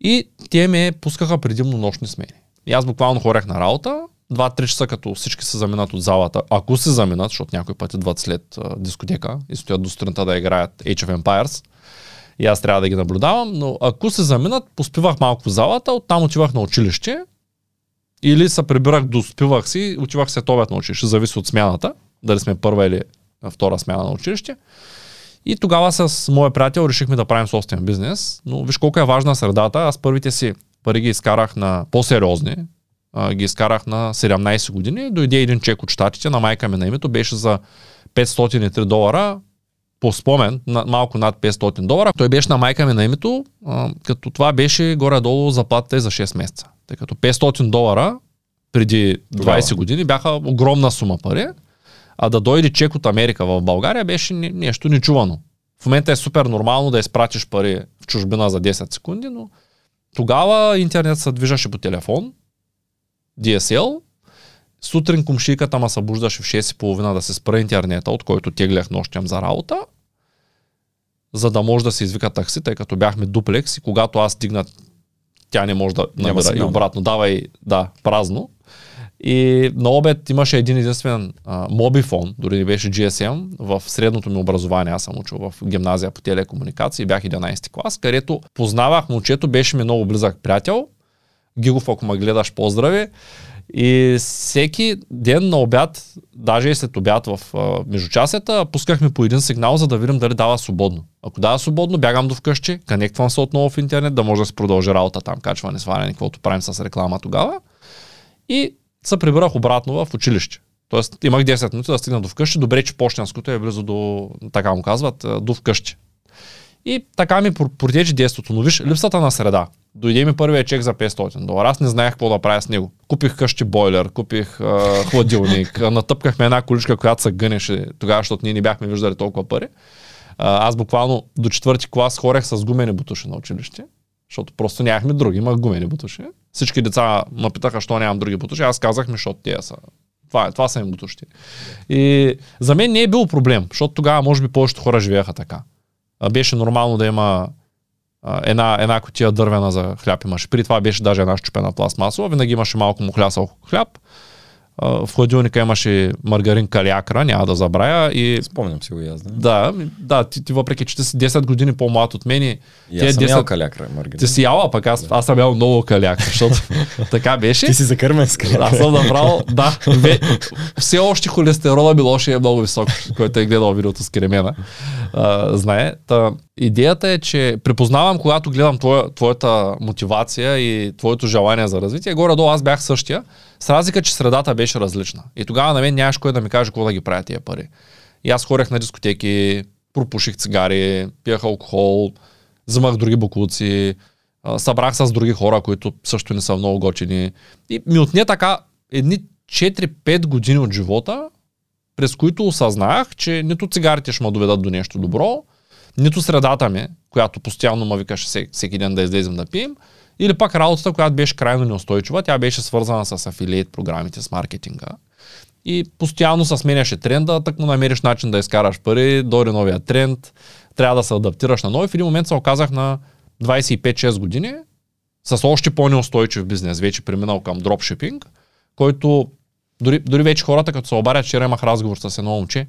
И те ме пускаха предимно нощни смени. И аз буквално хорех на работа, 2-3 часа, като всички се заминат от залата, ако се заминат, защото някой път идват след а, дискотека и стоят до сутринта да играят Age of Empires, и аз трябва да ги наблюдавам, но ако се заминат, поспивах малко в залата, оттам отивах на училище, или се прибирах, доспивах си, отивах след обед на училище, зависи от смяната, дали сме първа или втора смяна на училище. И тогава с моя приятел решихме да правим собствен бизнес, но виж колко е важна средата. Аз първите си пари ги изкарах на по-сериозни, а, ги изкарах на 17 години. Дойде един чек от щатите на майка ми на името, беше за 503 долара, по спомен, на, малко над 500 долара. Той беше на майка ми на името, а, като това беше горе-долу заплатата и за 6 месеца. Тъй като 500 долара преди 20 Тогава. години бяха огромна сума пари, а да дойде чек от Америка в България беше не- нещо нечувано. В момента е супер нормално да изпратиш пари в чужбина за 10 секунди, но тогава интернет се движеше по телефон, DSL, сутрин комшийката ма събуждаше в 6.30 да се спра интернета, от който теглях нощем за работа, за да може да се извика такси, тъй като бяхме дуплекс и когато аз стигна, тя не може да набира и обратно, давай, да, празно. И на обед имаше един единствен а, мобифон, дори не беше GSM, в средното ми образование. Аз съм учил в гимназия по телекомуникации, бях 11 клас, където познавах момчето, беше ми много близък приятел. Гигов, ако ме гледаш, поздрави. И всеки ден на обяд, даже и след обяд в а, междучасията, пускахме по един сигнал, за да видим дали дава свободно. Ако дава свободно, бягам до вкъщи, конектвам се отново в интернет, да може да се продължи работа там, качване, сваляне, каквото правим с реклама тогава. И се прибрах обратно в училище. Тоест имах 10 минути да стигна до вкъщи. Добре, че почтенското е близо до, така му казват, до вкъщи. И така ми про- протече детството. Но виж, липсата на среда. Дойде ми първия чек за 500 долара. Аз не знаех какво да правя с него. Купих къщи бойлер, купих а, хладилник, натъпкахме една количка, която се гънеше тогава, защото ние не бяхме виждали толкова пари. Аз буквално до четвърти клас хорех с гумени бутуши на училище, защото просто нямахме други, имах гумени бутуши. Всички деца ме питаха, що нямам други бутуши. Аз казах ми, защото тези са. Това, е, това са им бутушите. И за мен не е бил проблем, защото тогава може би повечето хора живееха така. Беше нормално да има една, една котия дървена за хляб имаше. При това беше даже една щупена пластмасова, винаги имаше малко мухлясал хляб. В хладилника имаше маргарин калиакра, няма да забравя. И Спомням си го и аз. Да, да, да ти, ти въпреки, че ти си 10 години по-млад от мен, и аз съм 10 ял калякра, Маргарит. ти си яла, пък аз, аз съм ял много каляк, защото така беше. Ти си закърмен с калякра. Аз съм направил, да, ве, все още холестерола ми лоши е много висок, който е гледал видеото с Керемена. А, знае. Та, идеята е, че припознавам, когато гледам твоя, твоята мотивация и твоето желание за развитие. Горе-долу аз бях същия, с разлика, че средата беше различна. И тогава на мен нямаше кой да ми каже какво да ги правя тия пари. И аз хорех на дискотеки, пропуших цигари, пиях алкохол, взимах други буклуци, събрах с други хора, които също не са много готини. И ми отне така едни 4-5 години от живота, през които осъзнах, че нито цигарите ще ме доведат до нещо добро, нито средата ми, която постоянно ме викаше всеки, ден да излезем да пием, или пак работата, която беше крайно неустойчива, тя беше свързана с афилиейт програмите, с маркетинга. И постоянно се сменяше тренда, так му намериш начин да изкараш пари, дойде новия тренд, трябва да се адаптираш на нови. В един момент се оказах на 25-6 години с още по-неустойчив бизнес, вече преминал към дропшипинг, който дори, дори вече хората, като се обарят, вчера имах разговор с едно момче,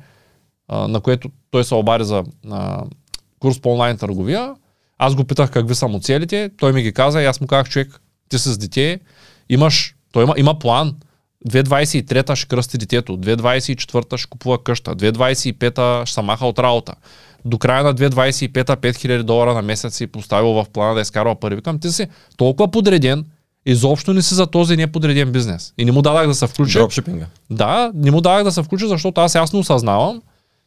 на което той се обади за курс по онлайн търговия. Аз го питах какви са му целите, той ми ги каза и аз му казах, човек, ти с дете, имаш, той има, има план. 2023 ще кръсти детето, 2024 ще купува къща, 2025 ще се маха от работа. До края на 2025 5000 долара на месец си поставил в плана да изкарва пари. Викам, ти си толкова подреден, изобщо не си за този неподреден бизнес. И не му дадах да се включа. Дропшипинга. Да, не му давах да се включи, защото аз ясно осъзнавам,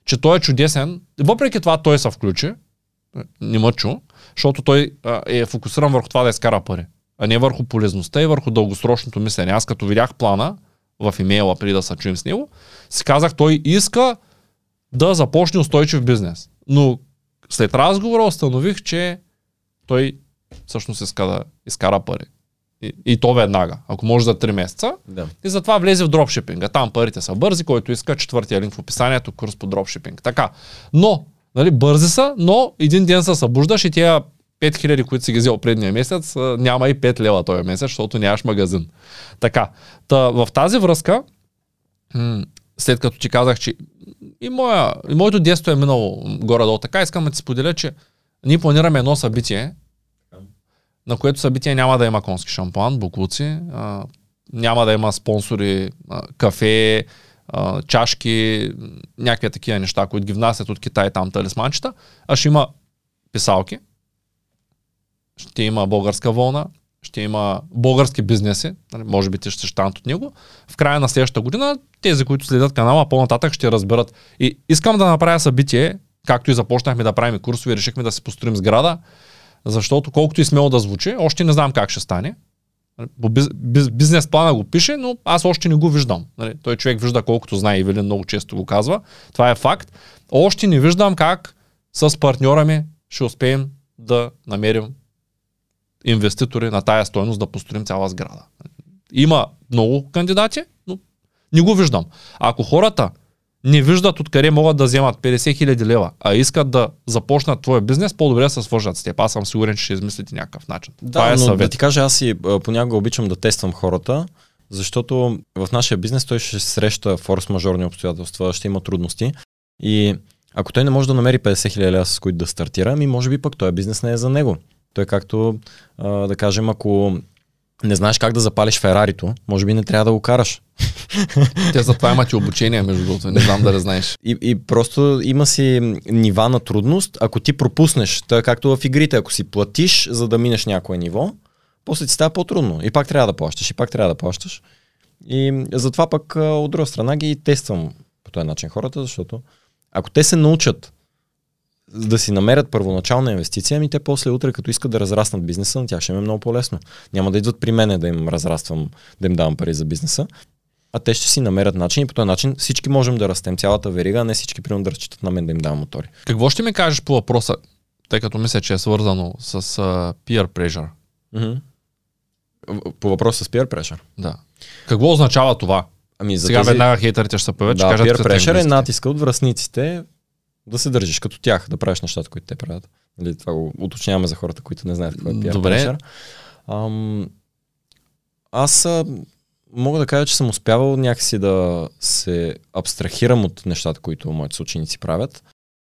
че той е чудесен. Въпреки това той се включи, не ме чу, защото той а, е фокусиран върху това да изкара пари, а не върху полезността и върху дългосрочното мислене. Аз като видях плана в имейла преди да се чуем с него, си казах, той иска да започне устойчив бизнес. Но след разговора установих, че той всъщност иска да изкара пари. И, и то веднага, ако може за 3 месеца. Да. И затова влезе в дропшипинга. Там парите са бързи, който иска четвъртия линк в описанието, курс по дропшипинг. Така. Но, нали, бързи са, но един ден се събуждаш и тия 5000, които си ги взел предния месец, няма и 5 лева този месец, защото нямаш магазин. Така. Та, в тази връзка, след като ти казах, че и, моя, и моето детство е минало горе-долу така, искам да ти споделя, че ние планираме едно събитие, на което събитие няма да има конски шампуан, буклуци, няма да има спонсори, кафе, чашки, някакви такива неща, които ги внасят от Китай там талисманчета, а ще има писалки, ще има българска вълна, ще има български бизнеси, нали, може би те ще щанат от него. В края на следващата година тези, които следят канала, по-нататък ще разберат. И искам да направя събитие, както и започнахме да правим курсове, решихме да си построим сграда, защото колкото и смело да звучи, още не знам как ще стане. По биз, биз, бизнес плана го пише, но аз още не го виждам. Нали, той човек вижда колкото знае, Ивелин много често го казва. Това е факт. Още не виждам как с партньора ми ще успеем да намерим инвеститори на тая стойност да построим цяла сграда. Има много кандидати, но не го виждам. Ако хората не виждат откъде могат да вземат 50 хиляди лева, а искат да започнат твоя бизнес, по-добре да се свържат с теб. Аз съм сигурен, че ще измислите някакъв начин. Да, Това е но съвет. да ти кажа, аз и понякога обичам да тествам хората, защото в нашия бизнес той ще среща форс-мажорни обстоятелства, ще има трудности. И ако той не може да намери 50 хиляди лева, с които да стартира, ми може би пък този бизнес не е за него. Той както, да кажем, ако не знаеш как да запалиш Ферарито, може би не трябва да го караш. Те затова имат и обучение, между другото. Не знам дали знаеш. И, и просто има си нива на трудност. Ако ти пропуснеш, е както в игрите, ако си платиш, за да минеш някое ниво, после ти става по-трудно. И пак трябва да плащаш, и пак трябва да плащаш. И затова пък от друга страна ги тествам по този начин хората, защото ако те се научат да си намерят първоначална инвестиция, ами те после утре, като искат да разраснат бизнеса, на тях ще им е много по-лесно. Няма да идват при мене да им разраствам, да им давам пари за бизнеса, а те ще си намерят начин и по този начин всички можем да растем цялата верига, а не всички примерно да разчитат на мен да им давам мотори. Какво ще ми кажеш по въпроса, тъй като мисля, че е свързано с uh, peer pressure? Mm-hmm. По въпроса с peer pressure? Да. Какво означава това? Ами за Сега тези... веднага хейтерите ще се появят, да, ще кажат, peer че pressure е натиска от връзниците да се държиш като тях, да правиш нещата, които те правят. Нали, това го уточняваме за хората, които не знаят какво е peer Добре. pressure. Ам, аз мога да кажа, че съм успявал някакси да се абстрахирам от нещата, които моите съученици правят.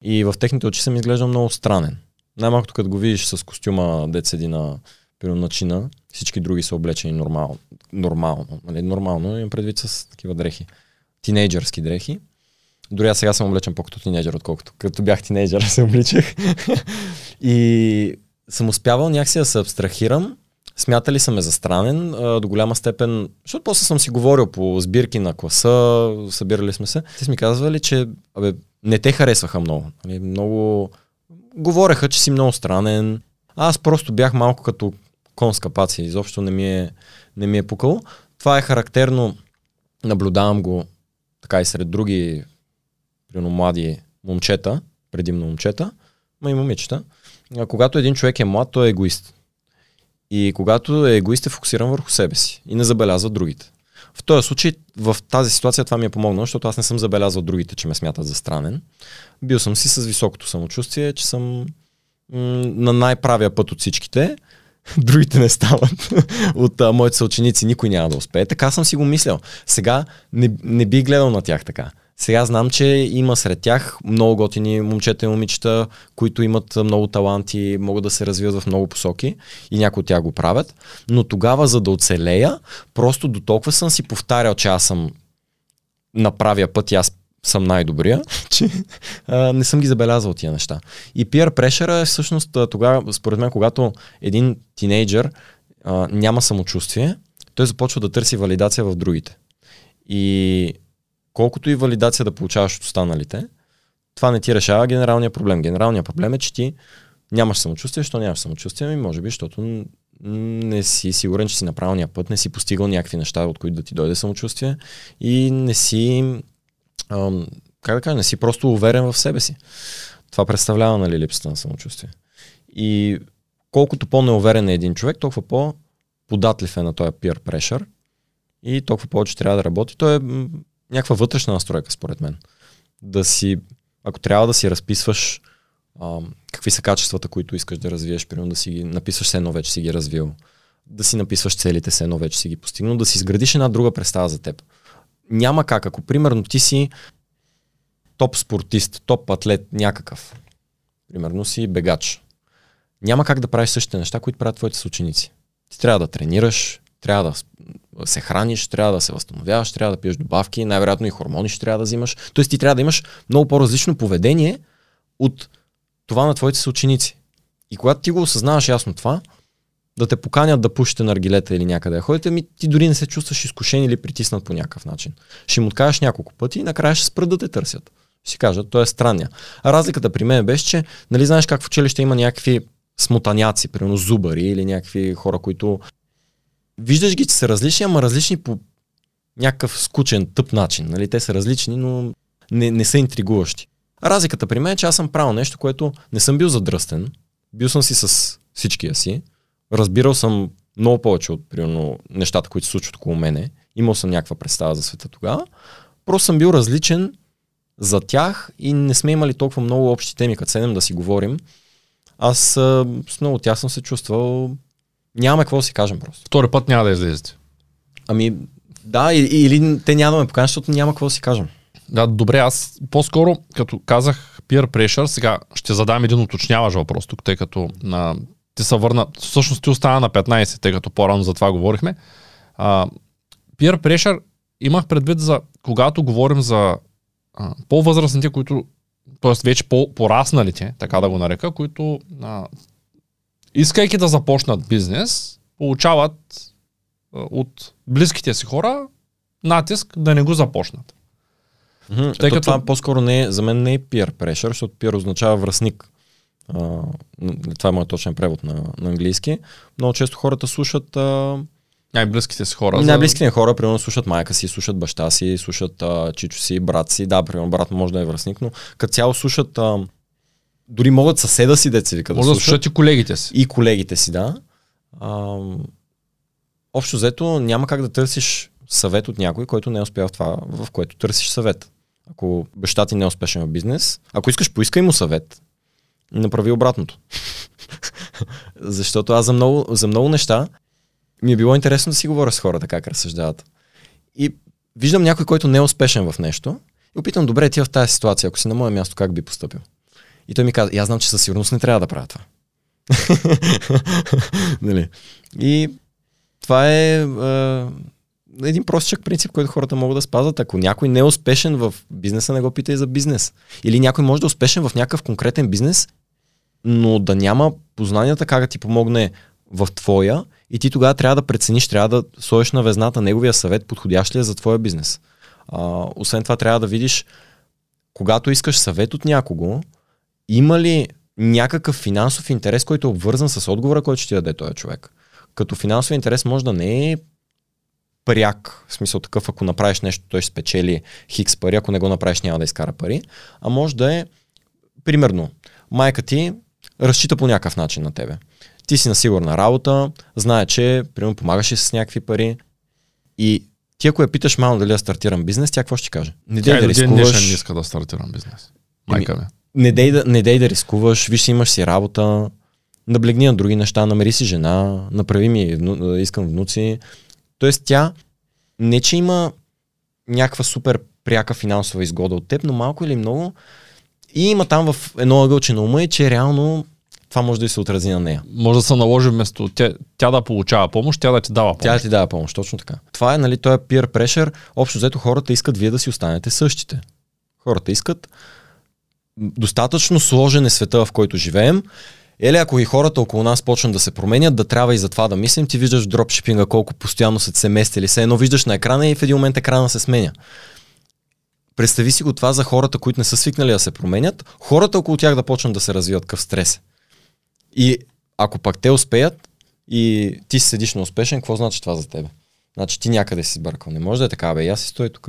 И в техните очи съм изглеждал много странен. Най-малкото като го видиш с костюма, дет седи на, примерно, на чина, всички други са облечени нормално. Нормално, нали? нормално имам предвид с такива дрехи. Тинейджърски дрехи. Дори аз сега съм облечен по-като тинейджър, отколкото като бях тинейджър се обличах. и съм успявал някакси да се абстрахирам. Смятали са ме за странен до голяма степен, защото после съм си говорил по сбирки на класа, събирали сме се. Те са ми казвали, че абе, не те харесваха много. Нали, много говореха, че си много странен. Аз просто бях малко като кон с капаци. Изобщо не ми е, не ми е пукало. Това е характерно, наблюдавам го така и сред други примерно млади момчета, предимно момчета, ма и момичета. А, когато един човек е млад, той е егоист. И когато егоист, е фокусиран върху себе си и не забелязва другите. В този случай, в тази ситуация това ми е помогнало, защото аз не съм забелязвал другите, че ме смятат за странен. Бил съм си с високото самочувствие, че съм на най-правия път от всичките. Другите не стават. от а, моите съученици никой няма да успее. Така съм си го мислял. Сега не, не би гледал на тях така. Сега знам, че има сред тях много готини момчета и момичета, които имат много таланти, могат да се развиват в много посоки и някои от тях го правят. Но тогава, за да оцелея, просто до толкова съм си повтарял, че аз съм на правия път и аз съм най-добрия, че а, не съм ги забелязал тия неща. И peer pressure е всъщност тогава, според мен, когато един тинейджър а, няма самочувствие, той започва да търси валидация в другите. И колкото и валидация да получаваш от останалите, това не ти решава генералния проблем. Генералният проблем е, че ти нямаш самочувствие. Що нямаш самочувствие? Ами, може би, защото не си сигурен, че си на правилния път, не си постигал някакви неща, от които да ти дойде самочувствие и не си, ам, как да кажа, не си просто уверен в себе си. Това представлява, нали, липсата на самочувствие. И колкото по-неуверен е един човек, толкова по-податлив е на този peer pressure и толкова повече трябва да работи. Той е някаква вътрешна настройка, според мен. Да си, ако трябва да си разписваш а, какви са качествата, които искаш да развиеш, примерно да си ги написваш все едно вече си ги развил, да си написваш целите все едно вече си ги постигнал, да си изградиш една друга представа за теб. Няма как, ако примерно ти си топ спортист, топ атлет някакъв, примерно си бегач, няма как да правиш същите неща, които правят твоите съученици. Ти трябва да тренираш, трябва да се храниш, трябва да се възстановяваш, трябва да пиеш добавки, най-вероятно и хормони ще трябва да взимаш. Тоест ти трябва да имаш много по-различно поведение от това на твоите съученици. И когато ти го осъзнаваш ясно това, да те поканят да пушите на аргилета или някъде да ходите, ми ти дори не се чувстваш изкушен или притиснат по някакъв начин. Ще им откажеш няколко пъти и накрая ще спрат да те търсят. Ще си кажат, той е странния. А разликата при мен беше, че нали знаеш как в училище има някакви смотаняци, примерно зубари или някакви хора, които виждаш ги, че са различни, ама различни по някакъв скучен, тъп начин. Нали? Те са различни, но не, не са интригуващи. Разликата при мен е, че аз съм правил нещо, което не съм бил задръстен. Бил съм си с всичкия си. Разбирал съм много повече от примерно, нещата, които се случват около мене. Имал съм някаква представа за света тогава. Просто съм бил различен за тях и не сме имали толкова много общи теми, като седем да си говорим. Аз с много тях съм се чувствал... Нямаме какво да си кажем просто. Втори път няма да излезете. Ами, да, или, те няма да ме поканят, защото няма какво да си кажем. Да, добре, аз по-скоро, като казах peer pressure, сега ще задам един уточняваш въпрос тук, тъй като на, ти се върна, всъщност ти остана на 15, тъй като по-рано за това говорихме. А, peer pressure имах предвид за, когато говорим за а, по-възрастните, които, т.е. вече по-порасналите, така да го нарека, които а, искайки да започнат бизнес, получават от близките си хора натиск да не го започнат. Мгм, Тъй то като- Това по-скоро не е, за мен не е peer pressure, защото peer означава връзник. А, това е моят точен превод на, на английски. Много често хората слушат а, Най-близките си хора. за- най-близките ми хора, примерно слушат майка си, слушат баща си, слушат а, чичо си, брат си. Да, примерно брат може да е връзник, но като цяло слушат а, дори могат съседа си, деца вика, да Може да слушат. и колегите си. и колегите си, да. А, общо взето няма как да търсиш съвет от някой, който не е успял в това, в което търсиш съвет. Ако баща ти не е успешен в бизнес, ако искаш, поискай му съвет и направи обратното. Защото аз за много, за много неща ми е било интересно да си говоря с хората как разсъждават. И виждам някой, който не е успешен в нещо и опитам, добре, ти в тази ситуация, ако си на мое място, как би поступил? И той ми каза, аз знам, че със сигурност не трябва да правя това. нали? И това е, е един простичък принцип, който хората могат да спазват. Ако някой не е успешен в бизнеса, не го питай за бизнес. Или някой може да е успешен в някакъв конкретен бизнес, но да няма познанията как да ти помогне в твоя и ти тогава трябва да прецениш, трябва да сложиш на везната неговия съвет, подходящ ли е за твоя бизнес. А, освен това трябва да видиш, когато искаш съвет от някого, има ли някакъв финансов интерес, който е обвързан с отговора, който ще ти даде този човек. Като финансов интерес може да не е пряк, в смисъл такъв, ако направиш нещо, той ще спечели хикс пари, ако не го направиш няма да изкара пари, а може да е, примерно, майка ти разчита по някакъв начин на тебе. Ти си на сигурна работа, знае, че, примерно, помагаш с някакви пари и ти ако я питаш малко дали да стартирам бизнес, тя какво ще ти каже? Не Тя да до ден днешен не рискуваш, иска да стартирам бизнес. Майка ми. Не дей, да, не дей да рискуваш, виж си имаш си работа, наблегни на други неща, намери си жена, направи ми, вну, искам внуци. Тоест тя не че има някаква супер пряка финансова изгода от теб, но малко или много и има там в едно ъгълче на ума и че реално това може да й се отрази на нея. Може да се наложи вместо тя, тя да получава помощ, тя да ти дава Тя помощ. ти дава помощ, точно така. Това е, нали, той е peer pressure. Общо взето хората искат вие да си останете същите. Хората искат достатъчно сложен е света, в който живеем. Еле, ако и хората около нас почнат да се променят, да трябва и за това да мислим, ти виждаш дропшипинга колко постоянно са се местили. Все едно виждаш на екрана и в един момент екрана се сменя. Представи си го това за хората, които не са свикнали да се променят, хората около тях да почнат да се развиват къв стрес. И ако пак те успеят и ти си седиш неуспешен, какво значи това за тебе? Значи ти някъде си сбъркал. Не може да е така, бе. Аз си стоя тук,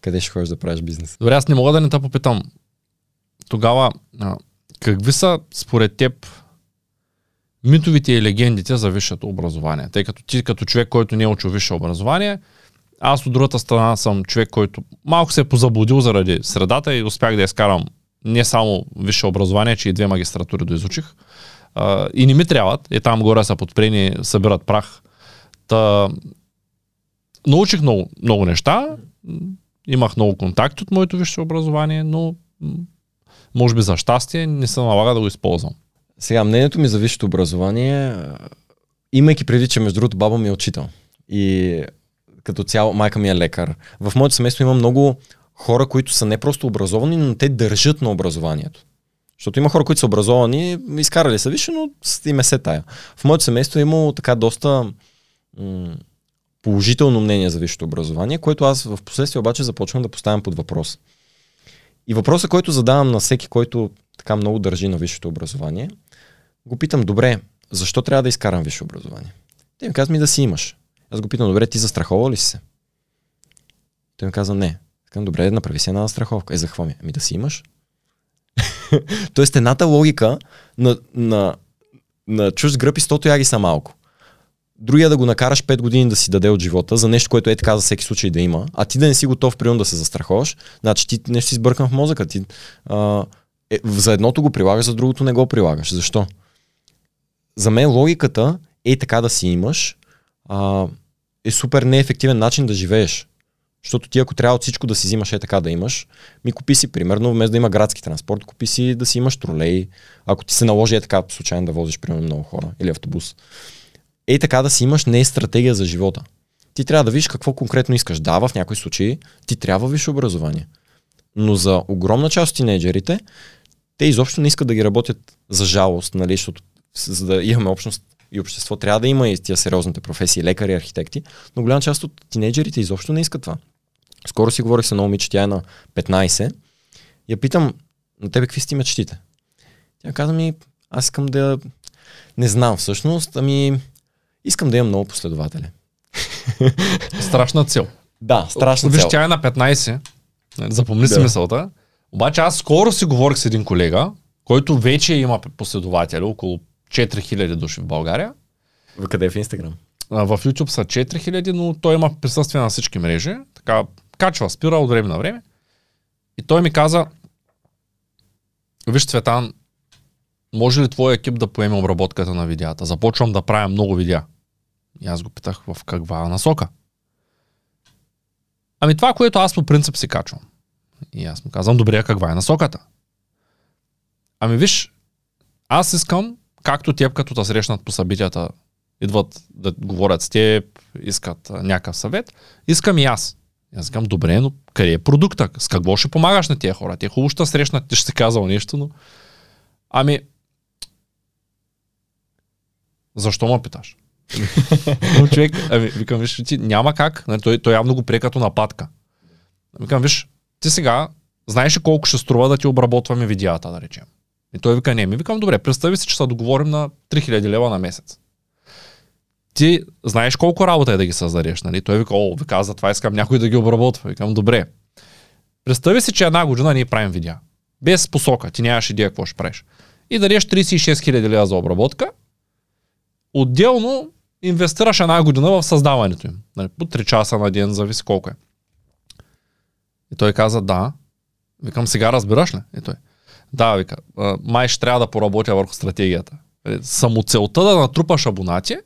къде ще ходиш да правиш бизнес. Добре, аз не мога да не те попитам. Тогава, а, какви са според теб митовите и легендите за висшето образование? Тъй като ти като човек, който не е учил висше образование, аз от другата страна съм човек, който малко се е позаблудил заради средата и успях да изкарам не само висше образование, че и две магистратури доизучих. А, и не ми трябват. И там горе са подпрени, събират прах. Та, научих много, много неща. Имах много контакти от моето висше образование, но може би за щастие не се налага да го използвам. Сега, мнението ми за висшето образование, имайки преди, че между другото баба ми е учител. И като цяло майка ми е лекар. В моето семейство има много хора, които са не просто образовани, но те държат на образованието. Защото има хора, които са образовани, изкарали са висше, но им е се тая. В моето семейство е имало така доста м- положително мнение за висшето образование, което аз в последствие обаче започвам да поставям под въпрос. И въпросът, който задавам на всеки, който така много държи на висшето образование, го питам, добре, защо трябва да изкарам висше образование? Те ми казват ми да си имаш. Аз го питам, добре, ти застрахова ли си се? Той ми каза, не. Казвам, добре, направи си една страховка. Е, за какво ми? Ами да си имаш. Тоест, едната логика на, на, на чужд гръб и стото яги са малко. Другия да го накараш 5 години да си даде от живота за нещо, което е така за всеки случай да има, а ти да не си готов примерно да се застраховаш, значи ти нещо си сбъркан в мозъка. Ти, а, е, за едното го прилагаш, за другото не го прилагаш. Защо? За мен логиката е така да си имаш а, е супер неефективен начин да живееш. Защото ти ако трябва от всичко да си взимаш е така да имаш, ми купи си примерно, вместо да има градски транспорт, купи си да си имаш тролей, ако ти се наложи е така случайно да возиш примерно много хора или автобус. Ей така да си имаш не е стратегия за живота. Ти трябва да видиш какво конкретно искаш. Да, в някои случаи ти трябва висше образование. Но за огромна част от тинейджерите, те изобщо не искат да ги работят за жалост, нали, защото за да имаме общност и общество, трябва да има и тия сериозните професии, лекари, архитекти, но голяма част от тинейджерите изобщо не искат това. Скоро си говорих с едно момиче, тя е на 15. Я питам, на тебе какви са ти мечтите? Тя каза ми, аз искам да... Не знам всъщност, ами искам да имам много последователи. Страшна цел. Да, страшна Виж, цел. тя е на 15. Запомни си Да. мисълта. Обаче аз скоро си говорих с един колега, който вече има последователи, около 4000 души в България. В къде е в Инстаграм? В YouTube са 4000, но той има присъствие на всички мрежи. Така, качва, спира от време на време. И той ми каза, виж Цветан, може ли твой екип да поеме обработката на видеята? Започвам да правя много видеа. И аз го питах в каква насока. Ами това, което аз по принцип си качвам. И аз му казвам, добре, каква е насоката? Ами виж, аз искам, както теб, като те срещнат по събитията, идват да говорят с теб, искат някакъв съвет, искам и аз. Аз казвам, добре, но къде е продукта? С какво ще помагаш на тия хора? Те хубаво ще срещнат, ти ще си казал нещо, но... Ами, защо ме питаш? Но човек, ами, викам, виж, ти няма как, нали, той, той явно го прие като нападка. Викам, виж, ти сега знаеш ли колко ще струва да ти обработваме видеята, да речем. И той вика, не, ми викам, добре, представи си, че се договорим на 3000 лева на месец. Ти знаеш колко работа е да ги създадеш, нали? Той вика, о, вика, аз затова искам някой да ги обработва. Викам, добре. Представи си, че една година ние правим видеа. Без посока, ти нямаш идея какво ще правиш. И дадеш 36 000 лева за обработка, отделно инвестираш една година в създаването им. Нали, по 3 часа на ден, зависи колко е. И той каза, да. Викам, сега разбираш ли? И той, да, вика, май ще трябва да поработя върху стратегията. Е, Самоцелта да натрупаш абонати,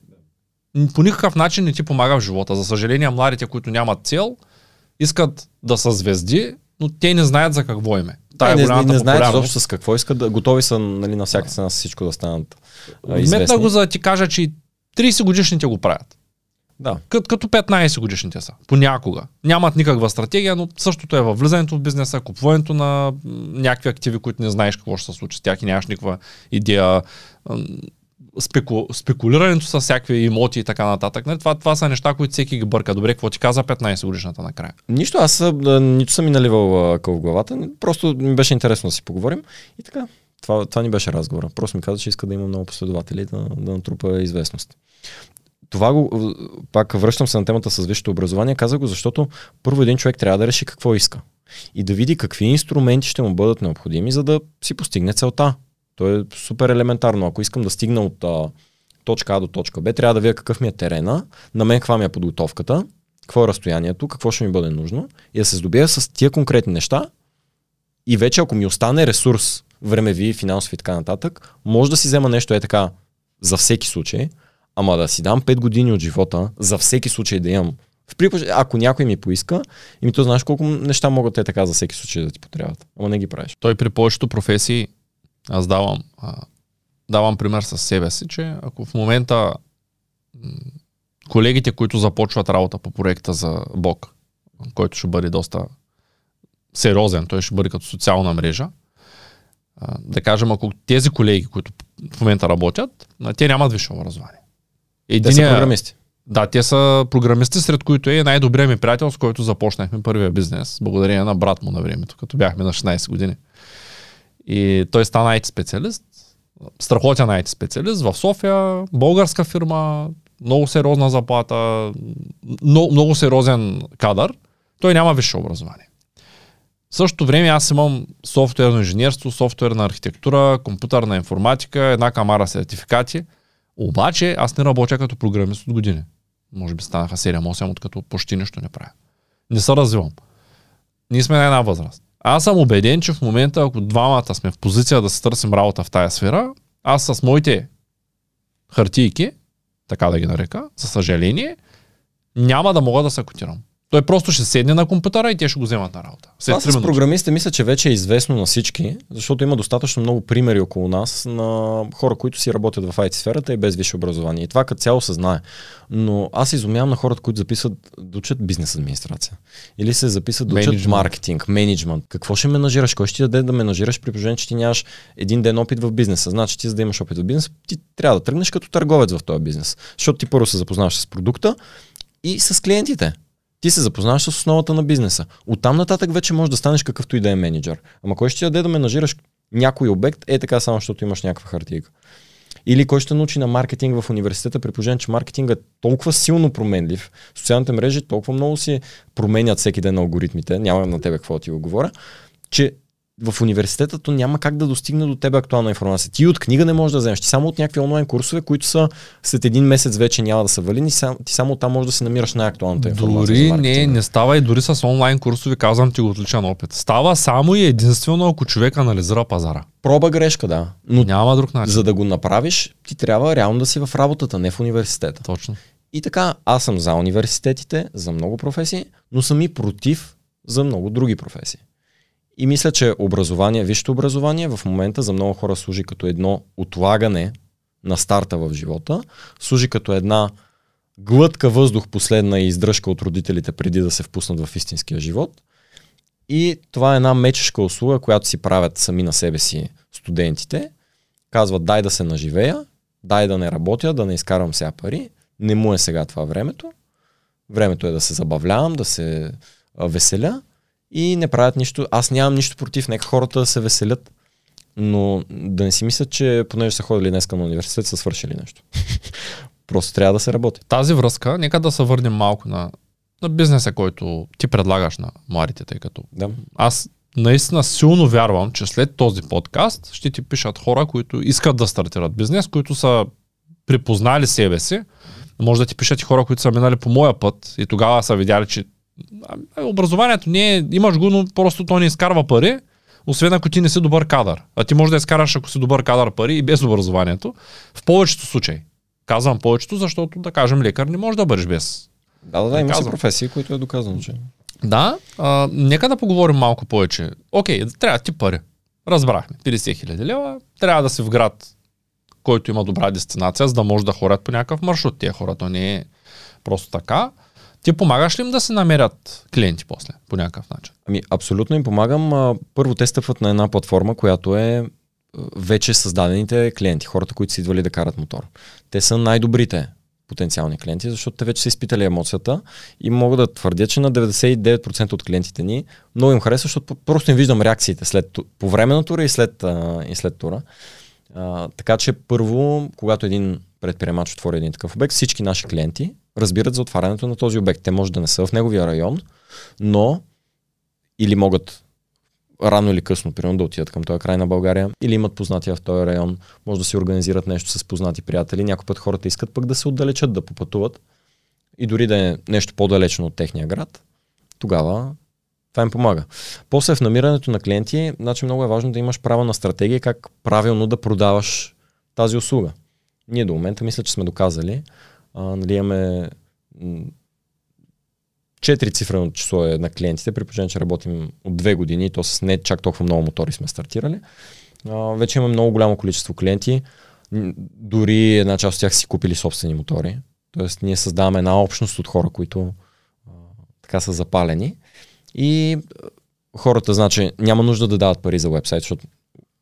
по никакъв начин не ти помага в живота. За съжаление, младите, които нямат цел, искат да са звезди, но те не знаят за какво им е. Тая не, не, голямата не знаят изобщо с какво искат. Да, готови са нали, на всяка цена всичко да станат а, Метна го за да ти кажа, че 30 годишните го правят. Да. Кът, като 15 годишните са. Понякога. Нямат никаква стратегия, но същото е във влизането в бизнеса, купуването на някакви активи, които не знаеш какво ще се случи с тях и нямаш никаква идея. Спеку, спекулирането с всякакви имоти и така нататък. Нали, Това, това са неща, които всеки ги бърка. Добре, какво ти каза 15 годишната накрая? Нищо, аз нито съм ми наливал къл в главата, просто ми беше интересно да си поговорим. И така, това, това ни беше разговора. Просто ми каза, че иска да има много последователи, да, да натрупа известност. Това го, пак връщам се на темата с висшето образование, каза го, защото първо един човек трябва да реши какво иска. И да види какви инструменти ще му бъдат необходими, за да си постигне целта. То е супер елементарно. Ако искам да стигна от а, точка А до точка Б, трябва да видя какъв ми е терена, на мен каква ми е подготовката, какво е разстоянието, какво ще ми бъде нужно и да се здобия с тия конкретни неща и вече ако ми остане ресурс, времеви, финансови и така нататък, може да си взема нещо е така за всеки случай, ама да си дам 5 години от живота, за всеки случай да имам. В припож... Ако някой ми поиска, и ми то знаеш колко неща могат е така за всеки случай да ти потребват. Ама не ги правиш. Той при повечето професии, аз давам, а, давам пример с себе си, че ако в момента м, колегите, които започват работа по проекта за Бог, който ще бъде доста сериозен, той ще бъде като социална мрежа, а, да кажем, ако тези колеги, които в момента работят, те нямат висше образование. Те са програмисти. Да, те са програмисти, сред които е най-добрият ми приятел, с който започнахме първия бизнес, благодарение на брат му на времето, като бяхме на 16 години. И той стана IT специалист, страхотен IT специалист в София, българска фирма, много сериозна заплата, много, много сериозен кадър. Той няма висше образование. В същото време аз имам софтуерно инженерство, софтуерна архитектура, компютърна информатика, една камара сертификати. Обаче аз не работя като програмист от години. Може би станаха 7-8, откато почти нищо не правя. Не се развивам. Ние сме на една възраст. Аз съм убеден, че в момента, ако двамата сме в позиция да се търсим работа в тая сфера, аз с моите хартийки, така да ги нарека, за съжаление, няма да мога да се котирам. Той просто ще седне на компютъра и те ще го вземат на работа. След Това с програмистите мисля, че вече е известно на всички, защото има достатъчно много примери около нас на хора, които си работят в IT сферата и без висше образование. И това като цяло се знае. Но аз изумявам на хората, които записват да учат бизнес администрация. Или се записват да учат маркетинг, менеджмент. Какво ще менажираш? Кой ще ти даде да менажираш при положение, че ти нямаш един ден опит в бизнеса? Значи ти за да имаш опит в бизнеса, ти трябва да тръгнеш като търговец в този бизнес. Защото ти първо се запознаваш с продукта и с клиентите. Ти се запознаваш с основата на бизнеса. Оттам нататък вече можеш да станеш какъвто и да е менеджер. Ама кой ще даде да менажираш някой обект, е така само, защото имаш някаква хартийка. Или кой ще научи на маркетинг в университета, при положение, че маркетинга е толкова силно променлив, социалните мрежи толкова много си променят всеки ден алгоритмите, няма на тебе какво ти го говоря, че в университета то няма как да достигне до тебе актуална информация. Ти от книга не можеш да вземеш. Ти само от някакви онлайн курсове, които са след един месец вече няма да са валидни, ти само там можеш да си намираш най-актуалната информация. Дори не, не става и дори с онлайн курсове, казвам ти го отличен опит. Става само и единствено ако човек анализира пазара. Проба грешка, да. Но няма друг начин. За да го направиш, ти трябва реално да си в работата, не в университета. Точно. И така, аз съм за университетите, за много професии, но съм и против за много други професии. И мисля, че образование, висшето образование в момента за много хора служи като едно отлагане на старта в живота, служи като една глътка въздух последна и издръжка от родителите преди да се впуснат в истинския живот. И това е една мечешка услуга, която си правят сами на себе си студентите. Казват дай да се наживея, дай да не работя, да не изкарвам сега пари. Не му е сега това времето. Времето е да се забавлявам, да се веселя и не правят нищо. Аз нямам нищо против, нека хората се веселят, но да не си мислят, че понеже са ходили днес на университет, са свършили нещо. Просто трябва да се работи. Тази връзка, нека да се върнем малко на, на бизнеса, който ти предлагаш на младите, тъй като да. аз наистина силно вярвам, че след този подкаст ще ти пишат хора, които искат да стартират бизнес, които са припознали себе си. Може да ти пишат и хора, които са минали по моя път и тогава са видяли, че образованието не е, имаш го, но просто то не изкарва пари, освен ако ти не си добър кадър. А ти можеш да изкараш, ако си добър кадър пари и без образованието. В повечето случаи. Казвам повечето, защото, да кажем, лекар не може да бъдеш без. Да, да, да, има си професии, които е доказано, че. Да, а, нека да поговорим малко повече. Окей, трябва ти пари. Разбрахме. 50 хиляди лева. Трябва да си в град, който има добра дестинация, за да може да ходят по някакъв маршрут. Тия хората не е просто така. Ти помагаш ли им да се намерят клиенти после, по някакъв начин? Ами, абсолютно им помагам. Първо те стъпват на една платформа, която е вече създадените клиенти, хората, които са идвали да карат мотор. Те са най-добрите потенциални клиенти, защото те вече са изпитали емоцията и мога да твърдя, че на 99% от клиентите ни много им харесва, защото просто им виждам реакциите след, по време на тура и след, и след тура. А, така че първо, когато един предприемач отвори един такъв обект, всички наши клиенти разбират за отварянето на този обект. Те може да не са в неговия район, но или могат рано или късно, примерно, да отидат към този край на България, или имат познати в този район, може да си организират нещо с познати приятели. Някой път хората искат пък да се отдалечат, да попътуват и дори да е нещо по-далечно от техния град, тогава това им помага. После в намирането на клиенти, значи много е важно да имаш право на стратегия как правилно да продаваш тази услуга. Ние до момента мисля, че сме доказали, а, нали, имаме четири цифрено число е на клиентите, при положение, че работим от две години, то с не чак толкова много мотори сме стартирали. А, вече имаме много голямо количество клиенти, дори една част от тях си купили собствени мотори. Тоест ние създаваме една общност от хора, които а, така са запалени. И хората, значи, няма нужда да дават пари за вебсайт, защото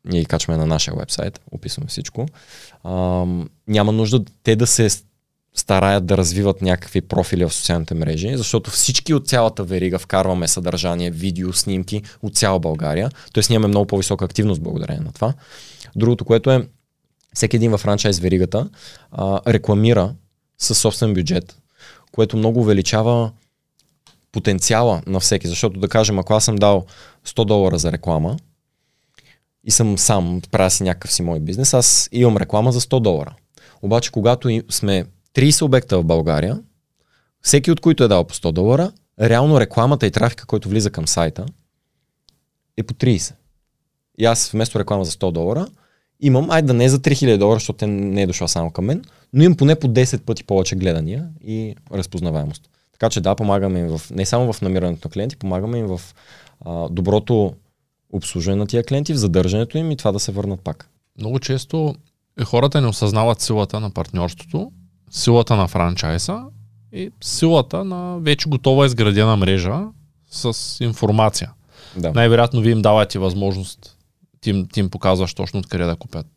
ние ги качваме на нашия вебсайт, описваме всичко. А, няма нужда те да се стараят да развиват някакви профили в социалните мрежи, защото всички от цялата верига вкарваме съдържание, видео, снимки от цяла България. Тоест ние имаме много по-висока активност благодарение на това. Другото, което е, всеки един в франчайз веригата а, рекламира със собствен бюджет, което много увеличава потенциала на всеки. Защото да кажем, ако аз съм дал 100 долара за реклама и съм сам, правя си някакъв си мой бизнес, аз имам реклама за 100 долара. Обаче, когато сме 30 обекта в България, всеки от които е дал по 100 долара, реално рекламата и трафика, който влиза към сайта, е по 30. И аз вместо реклама за 100 долара, имам, айде да не е за 3000 долара, защото не е дошла само към мен, но имам поне по 10 пъти повече гледания и разпознаваемост. Така че да, помагаме им в, не само в намирането на клиенти, помагаме им в а, доброто обслужване на тия клиенти, в задържането им и това да се върнат пак. Много често хората не осъзнават силата на партньорството силата на франчайса и силата на вече готова изградена мрежа с информация. Да. Най-вероятно ви им давате възможност, ти, им, ти им показваш точно откъде да купят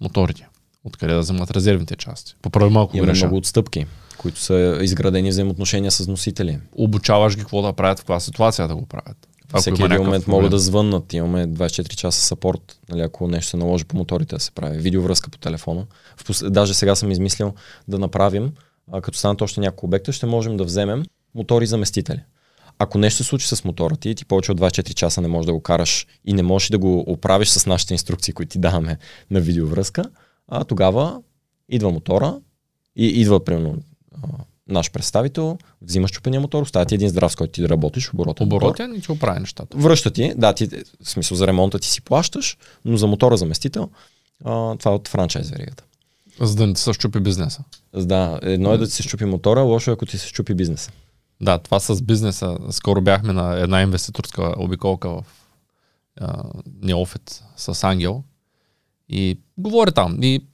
моторите, откъде да вземат резервните части. Поправи малко Има много отстъпки, които са изградени взаимоотношения с носители. Обучаваш ги какво да правят в каква ситуация да го правят. Ако Всеки един момент проблем. могат да звъннат. Имаме 24 часа сапорт, нали, ако нещо се наложи по моторите да се прави. Видеовръзка по телефона. В пос... Даже сега съм измислил да направим, а, като станат още няколко обекта, ще можем да вземем мотори заместители. Ако нещо се случи с мотора ти, ти повече от 24 часа не можеш да го караш и не можеш да го оправиш с нашите инструкции, които ти даваме на видеовръзка, а тогава идва мотора и идва, примерно, наш представител, взима щупения мотор, оставя ти един здрав, с който ти да работиш, оборотен. Оборотен и ти оправи нещата. Връща ти, да, ти, в смисъл за ремонта ти си плащаш, но за мотора заместител, а, това е от франчайз веригата. За да не ти се щупи бизнеса. Да, едно е да ти се щупи мотора, лошо е ако ти се щупи бизнеса. Да, това с бизнеса. Скоро бяхме на една инвеститорска обиколка в неофит с Ангел и говори там. И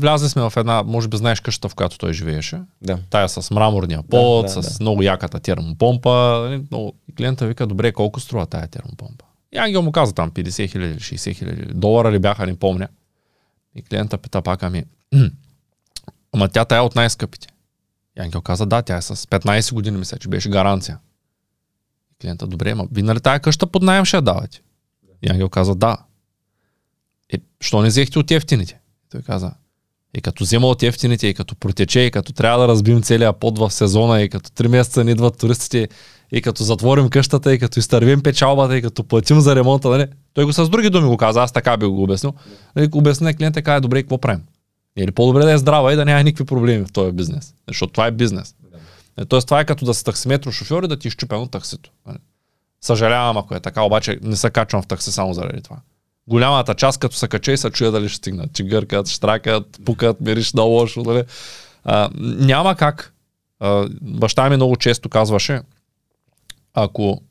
влязли сме в една, може би знаеш къщата, в която той живееше. Да. Тая с мраморния под, да, с да. много яката термопомпа. нали, И клиента вика, добре, колко струва тая термопомпа? И Ангел му каза там 50 хиляди, 60 хиляди долара ли бяха, не помня. И клиента пита пак, ами, ама тя тая е от най-скъпите. И Ангел каза, да, тя е с 15 години, мисля, че беше гаранция. И клиента, добре, ма ви нали тая къща под найем ще я давате? И Ангел каза, да. Е, що не взехте от ефтините? Той каза, и като взема от ефтините, и като протече, и като трябва да разбим целия под в сезона, и като 3 месеца не идват туристите, и като затворим къщата, и като изтървим печалбата, и като платим за ремонта, нали? Той го с други думи го каза, аз така би го обяснил. Нали, обясня клиента, каза, добре, какво правим? Или по-добре да е здрава и да няма никакви проблеми в този бизнес. Защото това е бизнес. Е, Тоест това е като да си таксиметро шофьор и да ти изчупя от таксито. нали? Съжалявам, ако е така, обаче не се качвам в такси само заради това. Голямата част, като се кача и се чуя дали ще стигнат. Че гъркат, штракат, пукат, мириш на лошо. Нали? А, няма как. А, баща ми много често казваше, ако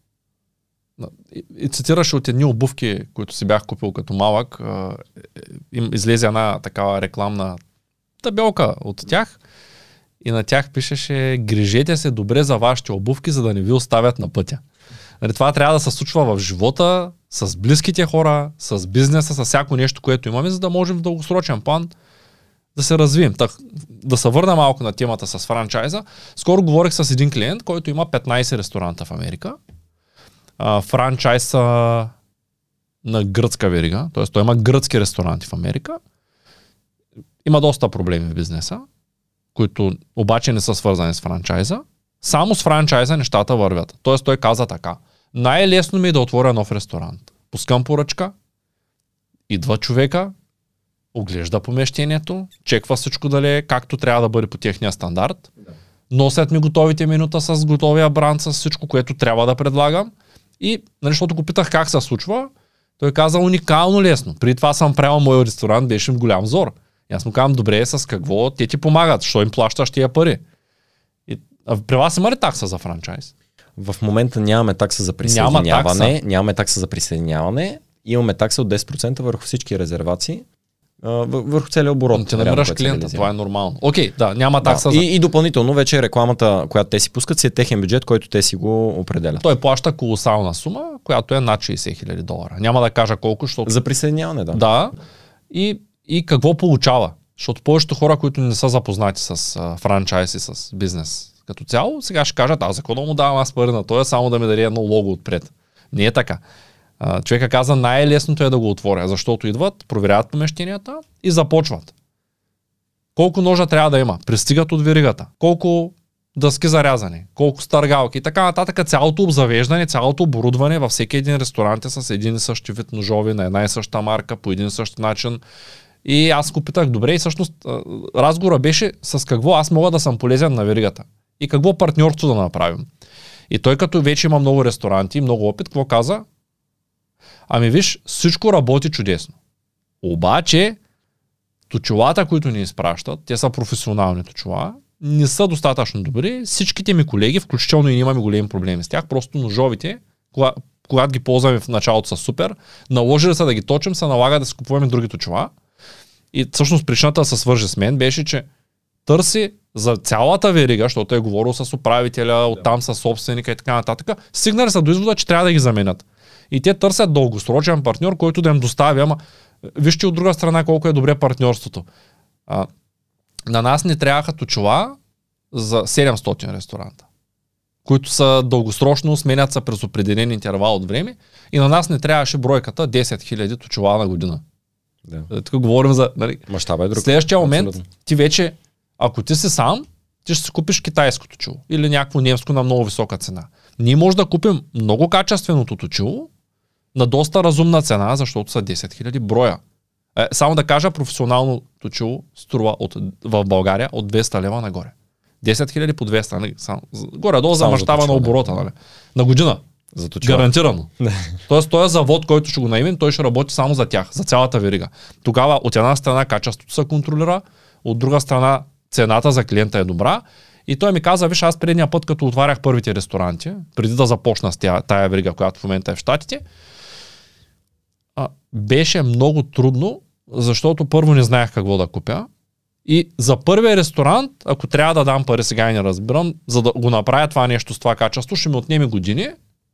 и, цитираше от едни обувки, които си бях купил като малък, е, им излезе една такава рекламна табелка от тях и на тях пишеше грижете се добре за вашите обувки, за да не ви оставят на пътя. Нали, това трябва да се случва в живота, с близките хора, с бизнеса, с всяко нещо, което имаме, за да можем в дългосрочен план да се развием. Так, да се върна малко на темата с франчайза. Скоро говорих с един клиент, който има 15 ресторанта в Америка. А, франчайз а, на гръцка верига, т.е. той има гръцки ресторанти в Америка. Има доста проблеми в бизнеса, които обаче не са свързани с франчайза. Само с франчайза нещата вървят. Тоест той каза така. Най-лесно ми е да отворя нов ресторант. Пускам поръчка, идва човека, оглежда помещението, чеква всичко дали е както трябва да бъде по техния стандарт. Носят ми готовите минута с готовия бранд, с всичко, което трябва да предлагам. И, нали, защото го питах как се случва, той каза уникално лесно. При това съм правил мой ресторант, беше в голям зор. И аз му казвам, добре, с какво те ти помагат, що им плащаш тия пари. И, а при вас има ли такса за франчайз? В момента нямаме такса за присъединяване. Нямаме такса за присъединяване. Имаме такса от 10% върху всички резервации. Върху целия оборот. Но ти намираш клиента, това е нормално. Окей, да, няма Да, такса за... и, и допълнително вече рекламата, която те си пускат, си е техен бюджет, който те си го определят. Той плаща колосална сума, която е над 60 хиляди долара. Няма да кажа колко, защото... За присъединяване, да. Да. И, и какво получава? Защото повечето хора, които не са запознати с а, франчайз и с бизнес като цяло, сега ще кажат, аз за какво да му давам аз пари на той, само да ми даде едно лого отпред. Не е така. А, човека каза, най-лесното е да го отворя, защото идват, проверяват помещенията и започват. Колко ножа трябва да има? Пристигат от веригата. Колко дъски за рязане, колко стъргалки и така нататък. Цялото обзавеждане, цялото оборудване във всеки един ресторант е с един и същи вид ножови, на една и съща марка, по един и същ начин. И аз го питах, добре, и всъщност разговора беше с какво аз мога да съм полезен на веригата. И какво партньорство да направим. И той като вече има много ресторанти, много опит, какво каза? Ами виж, всичко работи чудесно. Обаче, точилата, които ни изпращат, те са професионални точила, не са достатъчно добри. Всичките ми колеги, включително и имаме големи проблеми с тях, просто ножовите, кога, когато ги ползваме в началото са супер, наложили са да ги точим, се налага да си купуваме други точила. И всъщност причината да се свържи с мен беше, че търси за цялата верига, защото е говорил с управителя, оттам с собственика и така нататък, стигнали са до извода, че трябва да ги заменят. И те търсят дългосрочен партньор, който да им доставя, ама вижте от друга страна колко е добре партньорството. А, на нас не трябваха точила, за 700 ресторанта, които са дългосрочно, сменят се през определен интервал от време и на нас не трябваше бройката 10 000 точила на година. Да. Е, Тук говорим за... Нали, Мащаба е друг. следващия момент Абсолютно. ти вече, ако ти си сам, ти ще си купиш китайското точило или някакво немско на много висока цена. Ние може да купим много качественото точило на доста разумна цена, защото са 10 000 броя. Е, само да кажа, професионално точило струва от, в България от 200 лева нагоре. 10 000 по 200, нали? Горе-долу за мащаба на оборота, нали? На година. За точила. Гарантирано. Тоест, този завод, който ще го наимем, той ще работи само за тях, за цялата верига. Тогава от една страна качеството се контролира, от друга страна цената за клиента е добра. И той ми каза, виж, аз предния път, като отварях първите ресторанти, преди да започна с тя, тая верига, която в момента е в Штатите, а, беше много трудно, защото първо не знаех какво да купя. И за първия ресторант, ако трябва да дам пари сега и не разбирам, за да го направя това нещо с това качество, ще ми отнеме години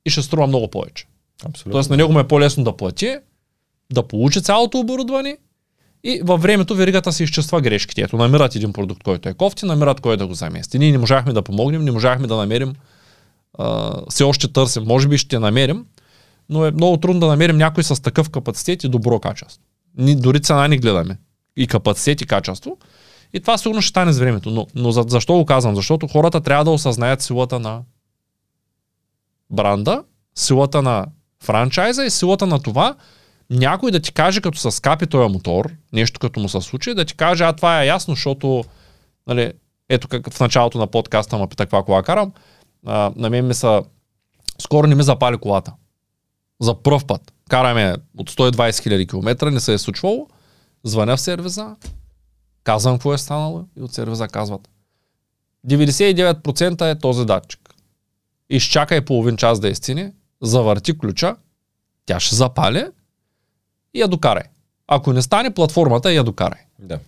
и ще струва много повече. Абсолютно. Тоест на него му е по-лесно да плати, да получи цялото оборудване и във времето веригата се изчиства грешките. Ето, намират един продукт, който е кофти, намират кой да го замести. Ние не можахме да помогнем, не можахме да намерим, а, все още търсим, може би ще намерим, но е много трудно да намерим някой с такъв капацитет и добро качество. Ни, дори цена не гледаме. И капацитет и качество. И това сигурно ще стане с времето. Но, но за, защо го казвам? Защото хората трябва да осъзнаят силата на бранда, силата на франчайза и силата на това някой да ти каже, като се скапи този мотор, нещо като му се случи, да ти каже, а това е ясно, защото нали, ето как в началото на подкаста ме пита каква кола карам, а, на мен ми са скоро не ми запали колата. За пръв път. Караме от 120 000 км, не се е случвало. Звъня в сервиза, казвам какво е станало и от сервиза казват 99% е този датчик. Изчакай половин час да изцини, завърти ключа, тя ще запали и я докарай. Ако не стане платформата, я докарай. Да.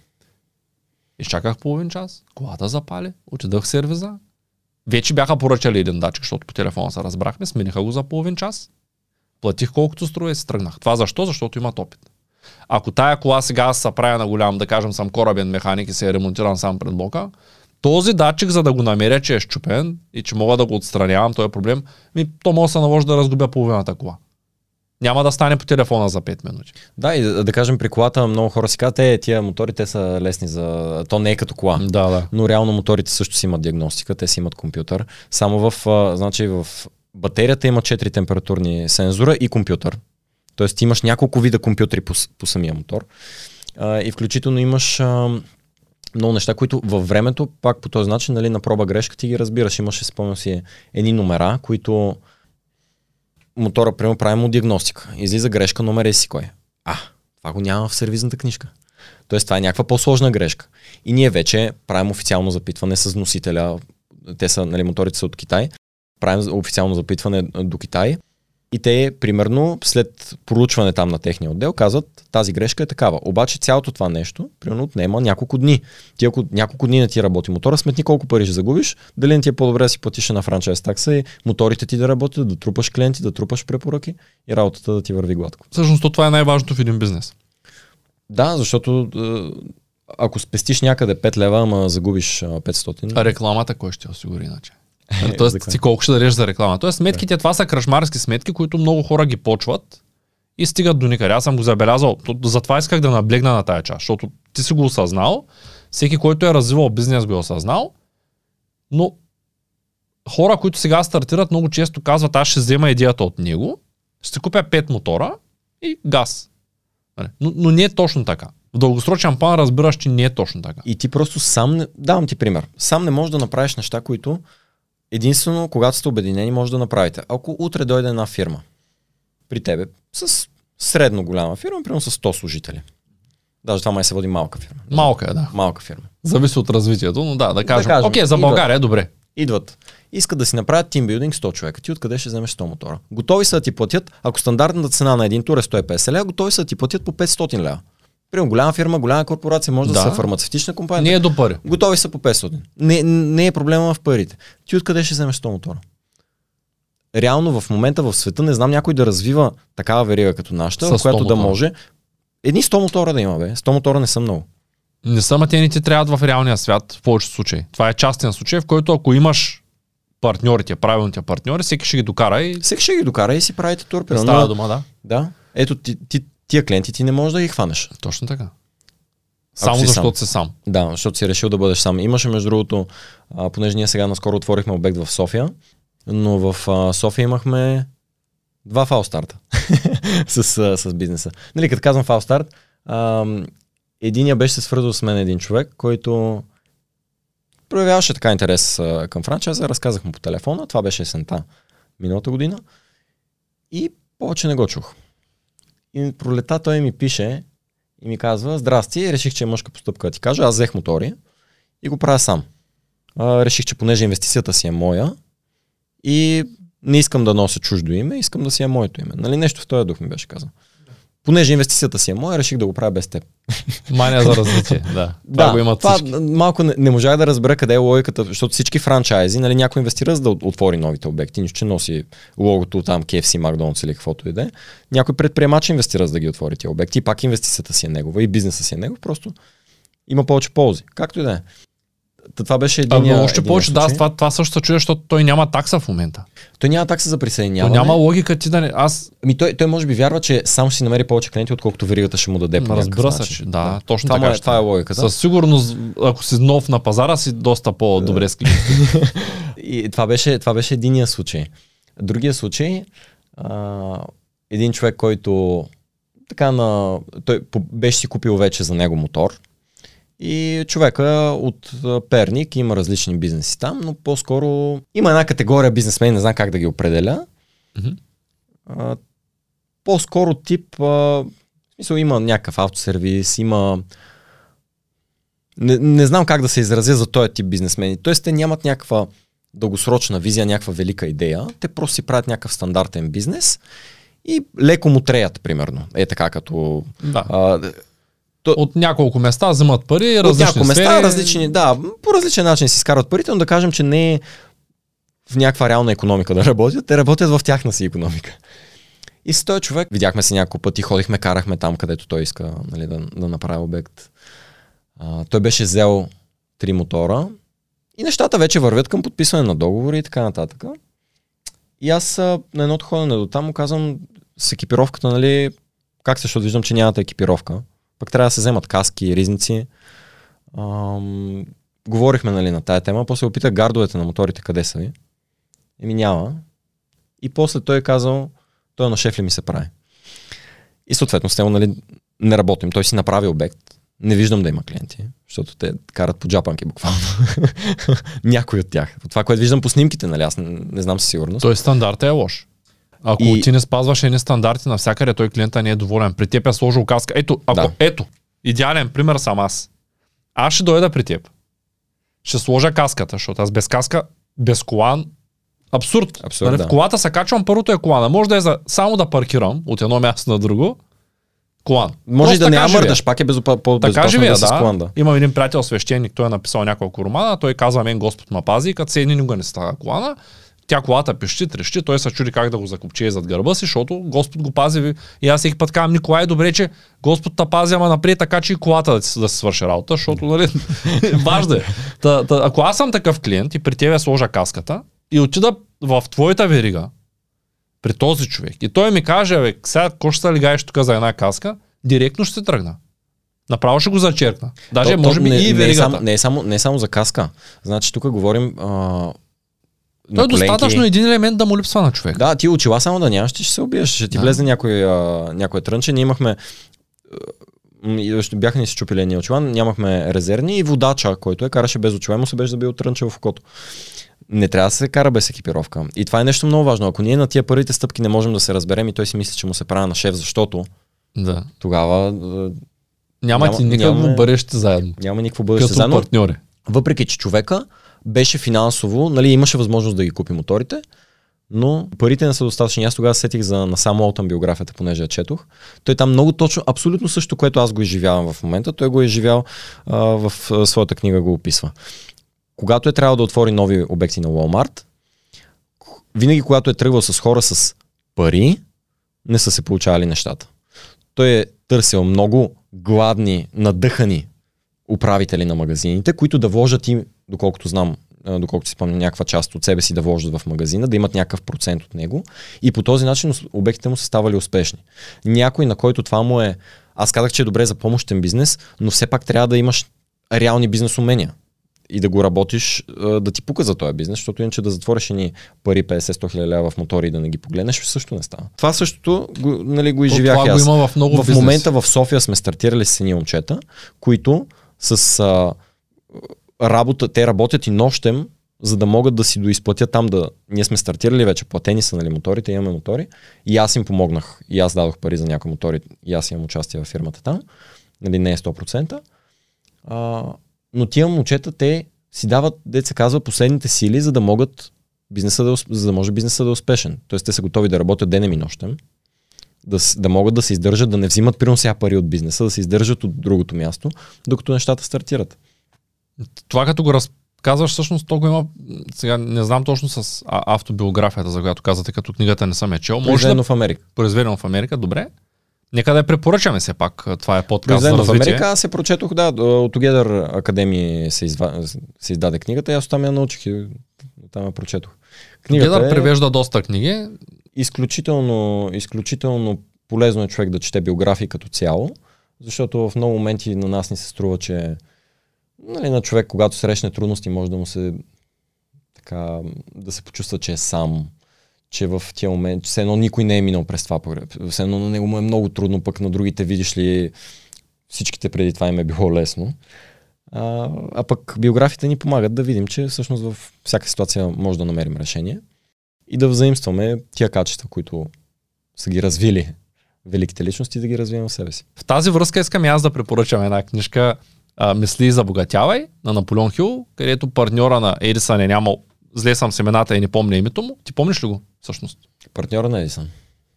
Изчаках половин час, колата запали, отидах в сервиза. Вече бяха поръчали един датчик, защото по телефона се разбрахме, смениха го за половин час. Платих колкото струва и се тръгнах. Това защо? Защото имат опит. Ако тая кола сега се правя на голям, да кажем съм корабен механик и се е ремонтиран сам пред блока, този датчик, за да го намеря, че е щупен и че мога да го отстранявам, този проблем, ми, то може да се наложи да разгубя половината кола. Няма да стане по телефона за 5 минути. Да, и да, кажем при колата много хора си казват, е, тия мотори те са лесни за... То не е като кола. Да, да. Но реално моторите също си имат диагностика, те си имат компютър. Само в, а, значи в батерията има 4 температурни сензора и компютър. Тоест имаш няколко вида компютри по, по самия мотор. А, и включително имаш а, много неща, които във времето, пак по този начин, нали, на проба грешка ти ги разбираш. Имаше, спомням си, едни номера, които мотора, примерно, прави му диагностика. Излиза грешка, номер си кой. А, това го няма в сервизната книжка. Тоест, това е някаква по-сложна грешка. И ние вече правим официално запитване с носителя. Те са, нали, моторите са от Китай. Правим официално запитване до Китай. И те, примерно, след проучване там на техния отдел, казват, тази грешка е такава. Обаче цялото това нещо, примерно, отнема няколко дни. Ти ако няколко дни не ти работи мотора, сметни колко пари ще загубиш, дали не ти е по-добре да си платиш на франчайз такса и моторите ти да работят, да трупаш клиенти, да трупаш препоръки и работата да ти върви гладко. Всъщност то това е най-важното в един бизнес. Да, защото е, ако спестиш някъде 5 лева, ама загубиш а, 500. А рекламата кой ще осигури иначе? За Тоест кое? ти колко ще дадеш за реклама. Тоест сметките, това са кръшмарски сметки, които много хора ги почват и стигат до никъде. Аз съм го забелязал. То- Затова исках да наблегна на тая част, защото ти си го осъзнал, всеки, който е развивал бизнес го е осъзнал, но хора, които сега стартират, много често казват, аз ще взема идеята от него, ще купя 5 мотора и газ. Нали? Но, но не е точно така. В дългосрочен план разбираш, че не е точно така. И ти просто сам, давам ти пример, сам не можеш да направиш неща, които единствено, когато сте обединени, може да направите. Ако утре дойде една фирма при тебе с средно голяма фирма, примерно с 100 служители. Даже това май се води малка фирма. Малка е, да. Малка фирма. Зависи от развитието, но да, да кажем. кажем, Окей, за. България е добре. Идват. Искат да си направят тимбилдинг 100 човека. Ти откъде ще вземеш 100 мотора? Готови са да ти платят, ако стандартната цена на един тур е 150 лева, готови са да ти платят по 500 лева. Примерно голяма фирма, голяма корпорация, може да, Да. са фармацевтична компания. Не е до пари. Готови са по 500. Не, не е проблема в парите. Ти откъде ще вземеш 100 мотора? Реално в момента в света не знам някой да развива такава верига като нашата, в 100 която да може едни 100 мотора да има, бе. 100 мотора не са много. Не са, ма те не ти трябват в реалния свят в повечето случаи. Това е частен случай, в който ако имаш партньорите, правилните партньори, всеки ще ги докара и Всеки ще ги докара и си правите тур. става дума, да. Да. Ето, ти, ти, тия клиенти ти не можеш да ги хванеш. Точно така. Само защото си сам. Да, защото си решил да бъдеш сам. Имаше, между другото, а, понеже ние сега наскоро отворихме обект в София, но в а, София имахме два фалстарта с, а, с бизнеса. Нали, като казвам фалстарт, а, единия беше се свързал с мен един човек, който проявяваше така интерес а, към франчайза, разказах му по телефона, това беше есента миналата година и повече не го чух. И пролета той ми пише и ми казва, здрасти, реших, че е мъжка постъпка да ти кажа, аз взех мотори и го правя сам. А, реших, че понеже инвестицията си е моя и не искам да нося чуждо име, искам да си е моето име. Нали нещо в този дух ми беше казал. Понеже инвестицията си е моя, реших да го правя без теб. Мания за развитие, да. Това го имат това всички. малко не, не можах да разбера къде е логиката, защото всички франчайзи, нали, някой инвестира за да отвори новите обекти, нищо, че носи логото там KFC, McDonald's или каквото и да е. Някой предприемач инвестира за да ги отвори тия обекти и пак инвестицията си е негова и бизнеса си е негов, просто има повече ползи. Както и да е. Това беше един. А, още повече, да, това, това също се чуя, защото той няма такса в момента. Той няма такса за То присъединяване. няма логика ти да не... Аз Ами той, той може би вярва, че само ще си намери повече клиенти, отколкото веригата ще му даде по разбира се, че да, точно това, така. е, ще това е логиката. Със сигурност, ако си нов на пазара, си доста по-добре с клиенти. И това беше, това беше единия случай. Другия случай, а, един човек, който така на, той беше си купил вече за него мотор и човека от Перник има различни бизнеси там, но по-скоро има една категория бизнесмени, не знам как да ги определя. А, по-скоро тип, а, в смисъл има някакъв автосервис, има не, не знам как да се изразя за този тип бизнесмени. Тоест, те нямат някаква дългосрочна визия, някаква велика идея. Те просто си правят някакъв стандартен бизнес и леко му треят, примерно. Е така като... да. А, От няколко места вземат пари, от различни няколко места, сфери. различни, да, по различен начин си изкарват парите, но да кажем, че не е в някаква реална економика да работят, те работят в тяхна си економика. И с този човек видяхме се няколко пъти, ходихме, карахме там, където той иска нали, да, да направи обект. А, той беше взел три мотора и нещата вече вървят към подписване на договори и така нататък. И аз а, на едното ходене до там му казвам с екипировката, нали, как се, защото виждам, че нямате екипировка. Пък трябва да се вземат каски, ризници. Ам, говорихме нали, на тая тема, после опитах гардовете на моторите къде са ви. Еми няма. И после той е казал, той на шеф ли ми се прави. И съответно с него нали, не работим. Той си направи обект. Не виждам да има клиенти, защото те карат по джапанки буквално. Някой от тях. От това, което виждам по снимките, нали, аз не, не знам със сигурност. Той стандартът е лош. Ако И- ти не спазваш едни стандарти навсякъде, той клиента не е доволен. При теб е сложил каска. Ето, ако, Да. ето, идеален пример съм аз. Аз ще дойда при теб. Ще сложа каската, защото аз без каска, без колан, абсурд. Абсурд, Нали, да. В колата се качвам, първото е колана. Може да е за, само да паркирам от едно място на друго. Колан. Може и Просто да не я мърдаш, пак е безопа, по-безопасно Така живея, да да. колан, да. Имам един приятел свещеник, той е написал няколко романа, той казва мен Господ ма пази и като седни никога не става колана. Тя колата пищи, трещи, той се чуди как да го закопче зад гърба си, защото Господ го пази. И аз всеки път казвам, Николай, добре, че Господ те пази, ама напред така, че и колата да, си- да се свърши работа, защото, нали, важно е. Та, та, ако аз съм такъв клиент и при тебе сложа каската и отида в твоята верига, при този човек, и той ми каже, бе, сега какво ще се легаеш тук за една каска, директно ще тръгна. Направо ще го зачеркна. Даже То- може би не, и не, е веригата. само, не, е само, не е само за каска. Значи тук говорим а, Той е достатъчно един елемент да му липсва на човек. Да, ти очила само да нямаш, ти ще се убиеш, ще ти Да. влезе някой, а, някой трънче. Ние имахме бяха ни се чупили едни очила, нямахме резервни и водача, който е караше без очила, му се беше забил трънче в окото. Не трябва да се кара без екипировка. И това е нещо много важно. Ако ние на тия първите стъпки не можем да се разберем и той си мисли, че му се прави на шеф, защото да. тогава Няма, Няма- ти никак нямаме- му бъдещи заедно. няма никакво бъдеще заедно. партньори. Въпреки, че човека беше финансово, нали, имаше възможност да ги купи моторите, но парите не са достатъчни. Аз тогава се сетих за на само Олтън биографията, понеже я четох. Той там много точно, абсолютно също, което аз го изживявам в момента, той го е изживял а, в а, своята книга го описва. Когато е трябвало да отвори нови обекти на Walmart, винаги когато е тръгвал с хора с пари, не са се получавали нещата. Той е търсил много гладни, надъхани управители на магазините, които да вложат им, доколкото знам, доколкото си спомням, някаква част от себе си да вложат в магазина, да имат някакъв процент от него и по този начин обектите му са ставали успешни. Някой, на който това му е... Аз казах, че е добре за помощен бизнес, но все пак трябва да имаш реални бизнес умения и да го работиш, да ти пука за този бизнес, защото иначе да затвориш ни пари 50-100 хиляди лева в мотори и да не ги погледнеш, също не става. Това същото го, нали, го изживях това и го аз. има в много в бизнес. момента в София сме стартирали с едни момчета, които с а, работа, те работят и нощем, за да могат да си доизплатят там да... Ние сме стартирали вече, платени са нали, моторите, имаме мотори и аз им помогнах. И аз дадох пари за някои мотори и аз имам участие в фирмата там. Нали, не е 100%. А, но тия момчета, те си дават, деца се казва, последните сили, за да могат бизнеса да, е за да може бизнеса да е успешен. Тоест те са готови да работят денем и нощем, да, да могат да се издържат, да не взимат примерно сега пари от бизнеса, да се издържат от другото място, докато нещата стартират. Това като го разказваш, всъщност то го има, сега не знам точно с автобиографията, за която казвате, като книгата не съм е чел. Произведено да в Америка. произведено в Америка, добре. Нека да я препоръчаме все пак. Това е подкаст за Произведено в развитие. Америка, аз се прочетох, да, от Together Академии се, изва... се издаде книгата и аз там я научих и там я прочетох. Книгата е превежда доста книги. Изключително, изключително полезно е човек да чете биографии като цяло, защото в много моменти на нас ни се струва, че нали, на човек, когато срещне трудности, може да му се така, да се почувства, че е сам, че в тия моменти, все едно никой не е минал през това, все едно на него му е много трудно, пък на другите, видиш ли, всичките преди това им е било лесно. А, а пък биографиите ни помагат да видим, че всъщност в всяка ситуация може да намерим решение и да взаимстваме тия качества, които са ги развили великите личности, да ги развием в себе си. В тази връзка искам и аз да препоръчам една книжка а, Мисли и забогатявай на Наполеон Хил, където партньора на Едисън е нямал зле съм семената и не помня името му. Ти помниш ли го всъщност? Партньора на Едисън.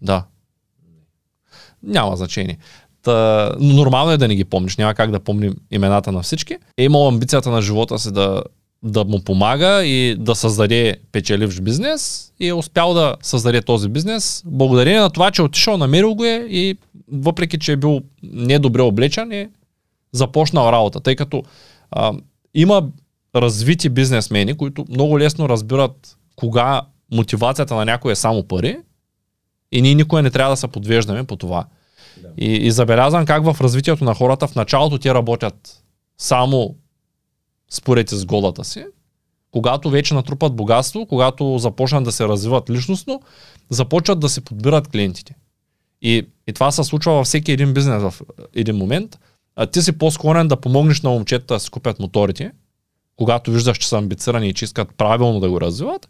Да. Няма значение. Та, но нормално е да не ги помниш, няма как да помним имената на всички. Е имал амбицията на живота си да, да му помага и да създаде печеливш бизнес и е успял да създаде този бизнес благодарение на това, че отишъл, намерил го е и въпреки, че е бил недобре облечен, е започнал работа, тъй като а, има развити бизнесмени, които много лесно разбират кога мотивацията на някой е само пари и ние никога не трябва да се подвеждаме по това. Да. И, и забелязвам как в развитието на хората в началото те работят само според изгодата си, когато вече натрупат богатство, когато започнат да се развиват личностно, започват да се подбират клиентите. И, и това се случва във всеки един бизнес в един момент. А ти си по-склонен да помогнеш на момчета да си купят моторите, когато виждаш, че са амбицирани и че искат правилно да го развиват,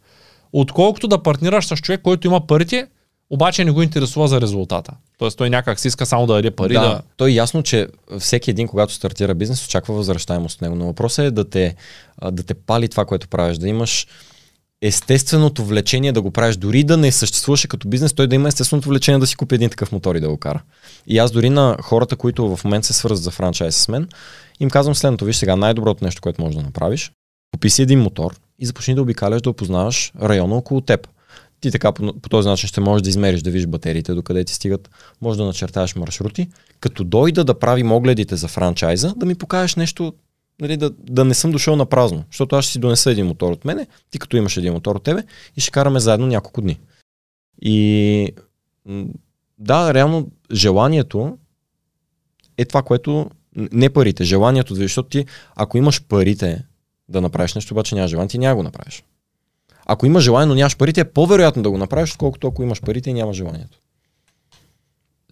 отколкото да партнираш с човек, който има парите, обаче не го интересува за резултата. Тоест той някак си иска само да даде пари. Да, да, то е ясно, че всеки един, когато стартира бизнес, очаква възвръщаемост от него. Но въпросът е да те, да те пали това, което правиш, да имаш естественото влечение да го правиш, дори да не съществуваше като бизнес, той да има естественото влечение да си купи един такъв мотор и да го кара. И аз дори на хората, които в момента се свързват за франчайз с мен, им казвам следното, виж сега, най-доброто нещо, което можеш да направиш, купи си един мотор и започни да обикаляш, да опознаваш района около теб. Ти така по, по този начин ще можеш да измериш, да видиш батериите, докъде ти стигат, може да начертаеш маршрути. Като дойда да правим огледите за франчайза, да ми покажеш нещо, нали, да, да не съм дошъл на празно. Защото аз ще си донеса един мотор от мене, ти като имаш един мотор от тебе и ще караме заедно няколко дни. И да, реално желанието е това, което не парите, желанието, защото ти, ако имаш парите да направиш нещо, обаче нямаш желание, ти няма го направиш. Ако имаш желание, но нямаш парите, е по-вероятно да го направиш, отколкото ако имаш парите и нямаш желанието.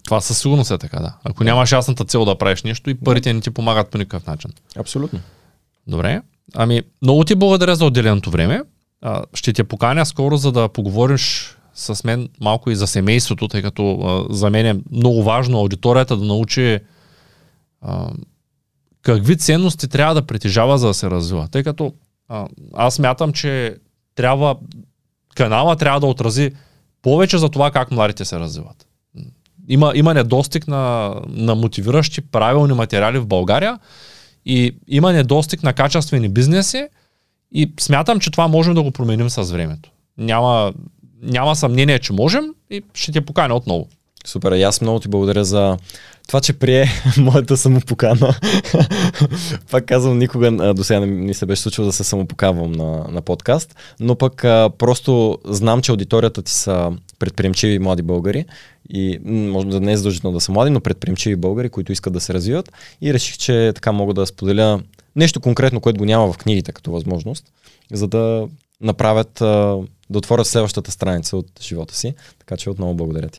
Това със сигурност е така, да. Ако нямаш ясната цел да правиш нещо и парите не ти помагат по никакъв начин. Абсолютно. Добре. Ами, много ти благодаря за отделеното време. А, ще те поканя скоро, за да поговориш с мен малко и за семейството, тъй като а, за мен е много важно аудиторията да научи а, какви ценности трябва да притежава, за да се развива. Тъй като а, аз мятам, че трябва канала трябва да отрази повече за това как младите се развиват. Има, има недостиг на, на мотивиращи правилни материали в България и има недостиг на качествени бизнеси и смятам, че това можем да го променим с времето. Няма, няма съмнение, че можем и ще те поканя отново. Супер, и аз много ти благодаря за това, че прие моята самопокана. пак казвам, никога до сега не ми се беше случило да се самопокавам на, на подкаст, но пък а, просто знам, че аудиторията ти са предприемчиви млади българи и може да не е задължително да са млади, но предприемчиви българи, които искат да се развиват и реших, че така мога да споделя нещо конкретно, което го няма в книгите като възможност, за да направят, да отворят следващата страница от живота си. Така че отново благодаря ти.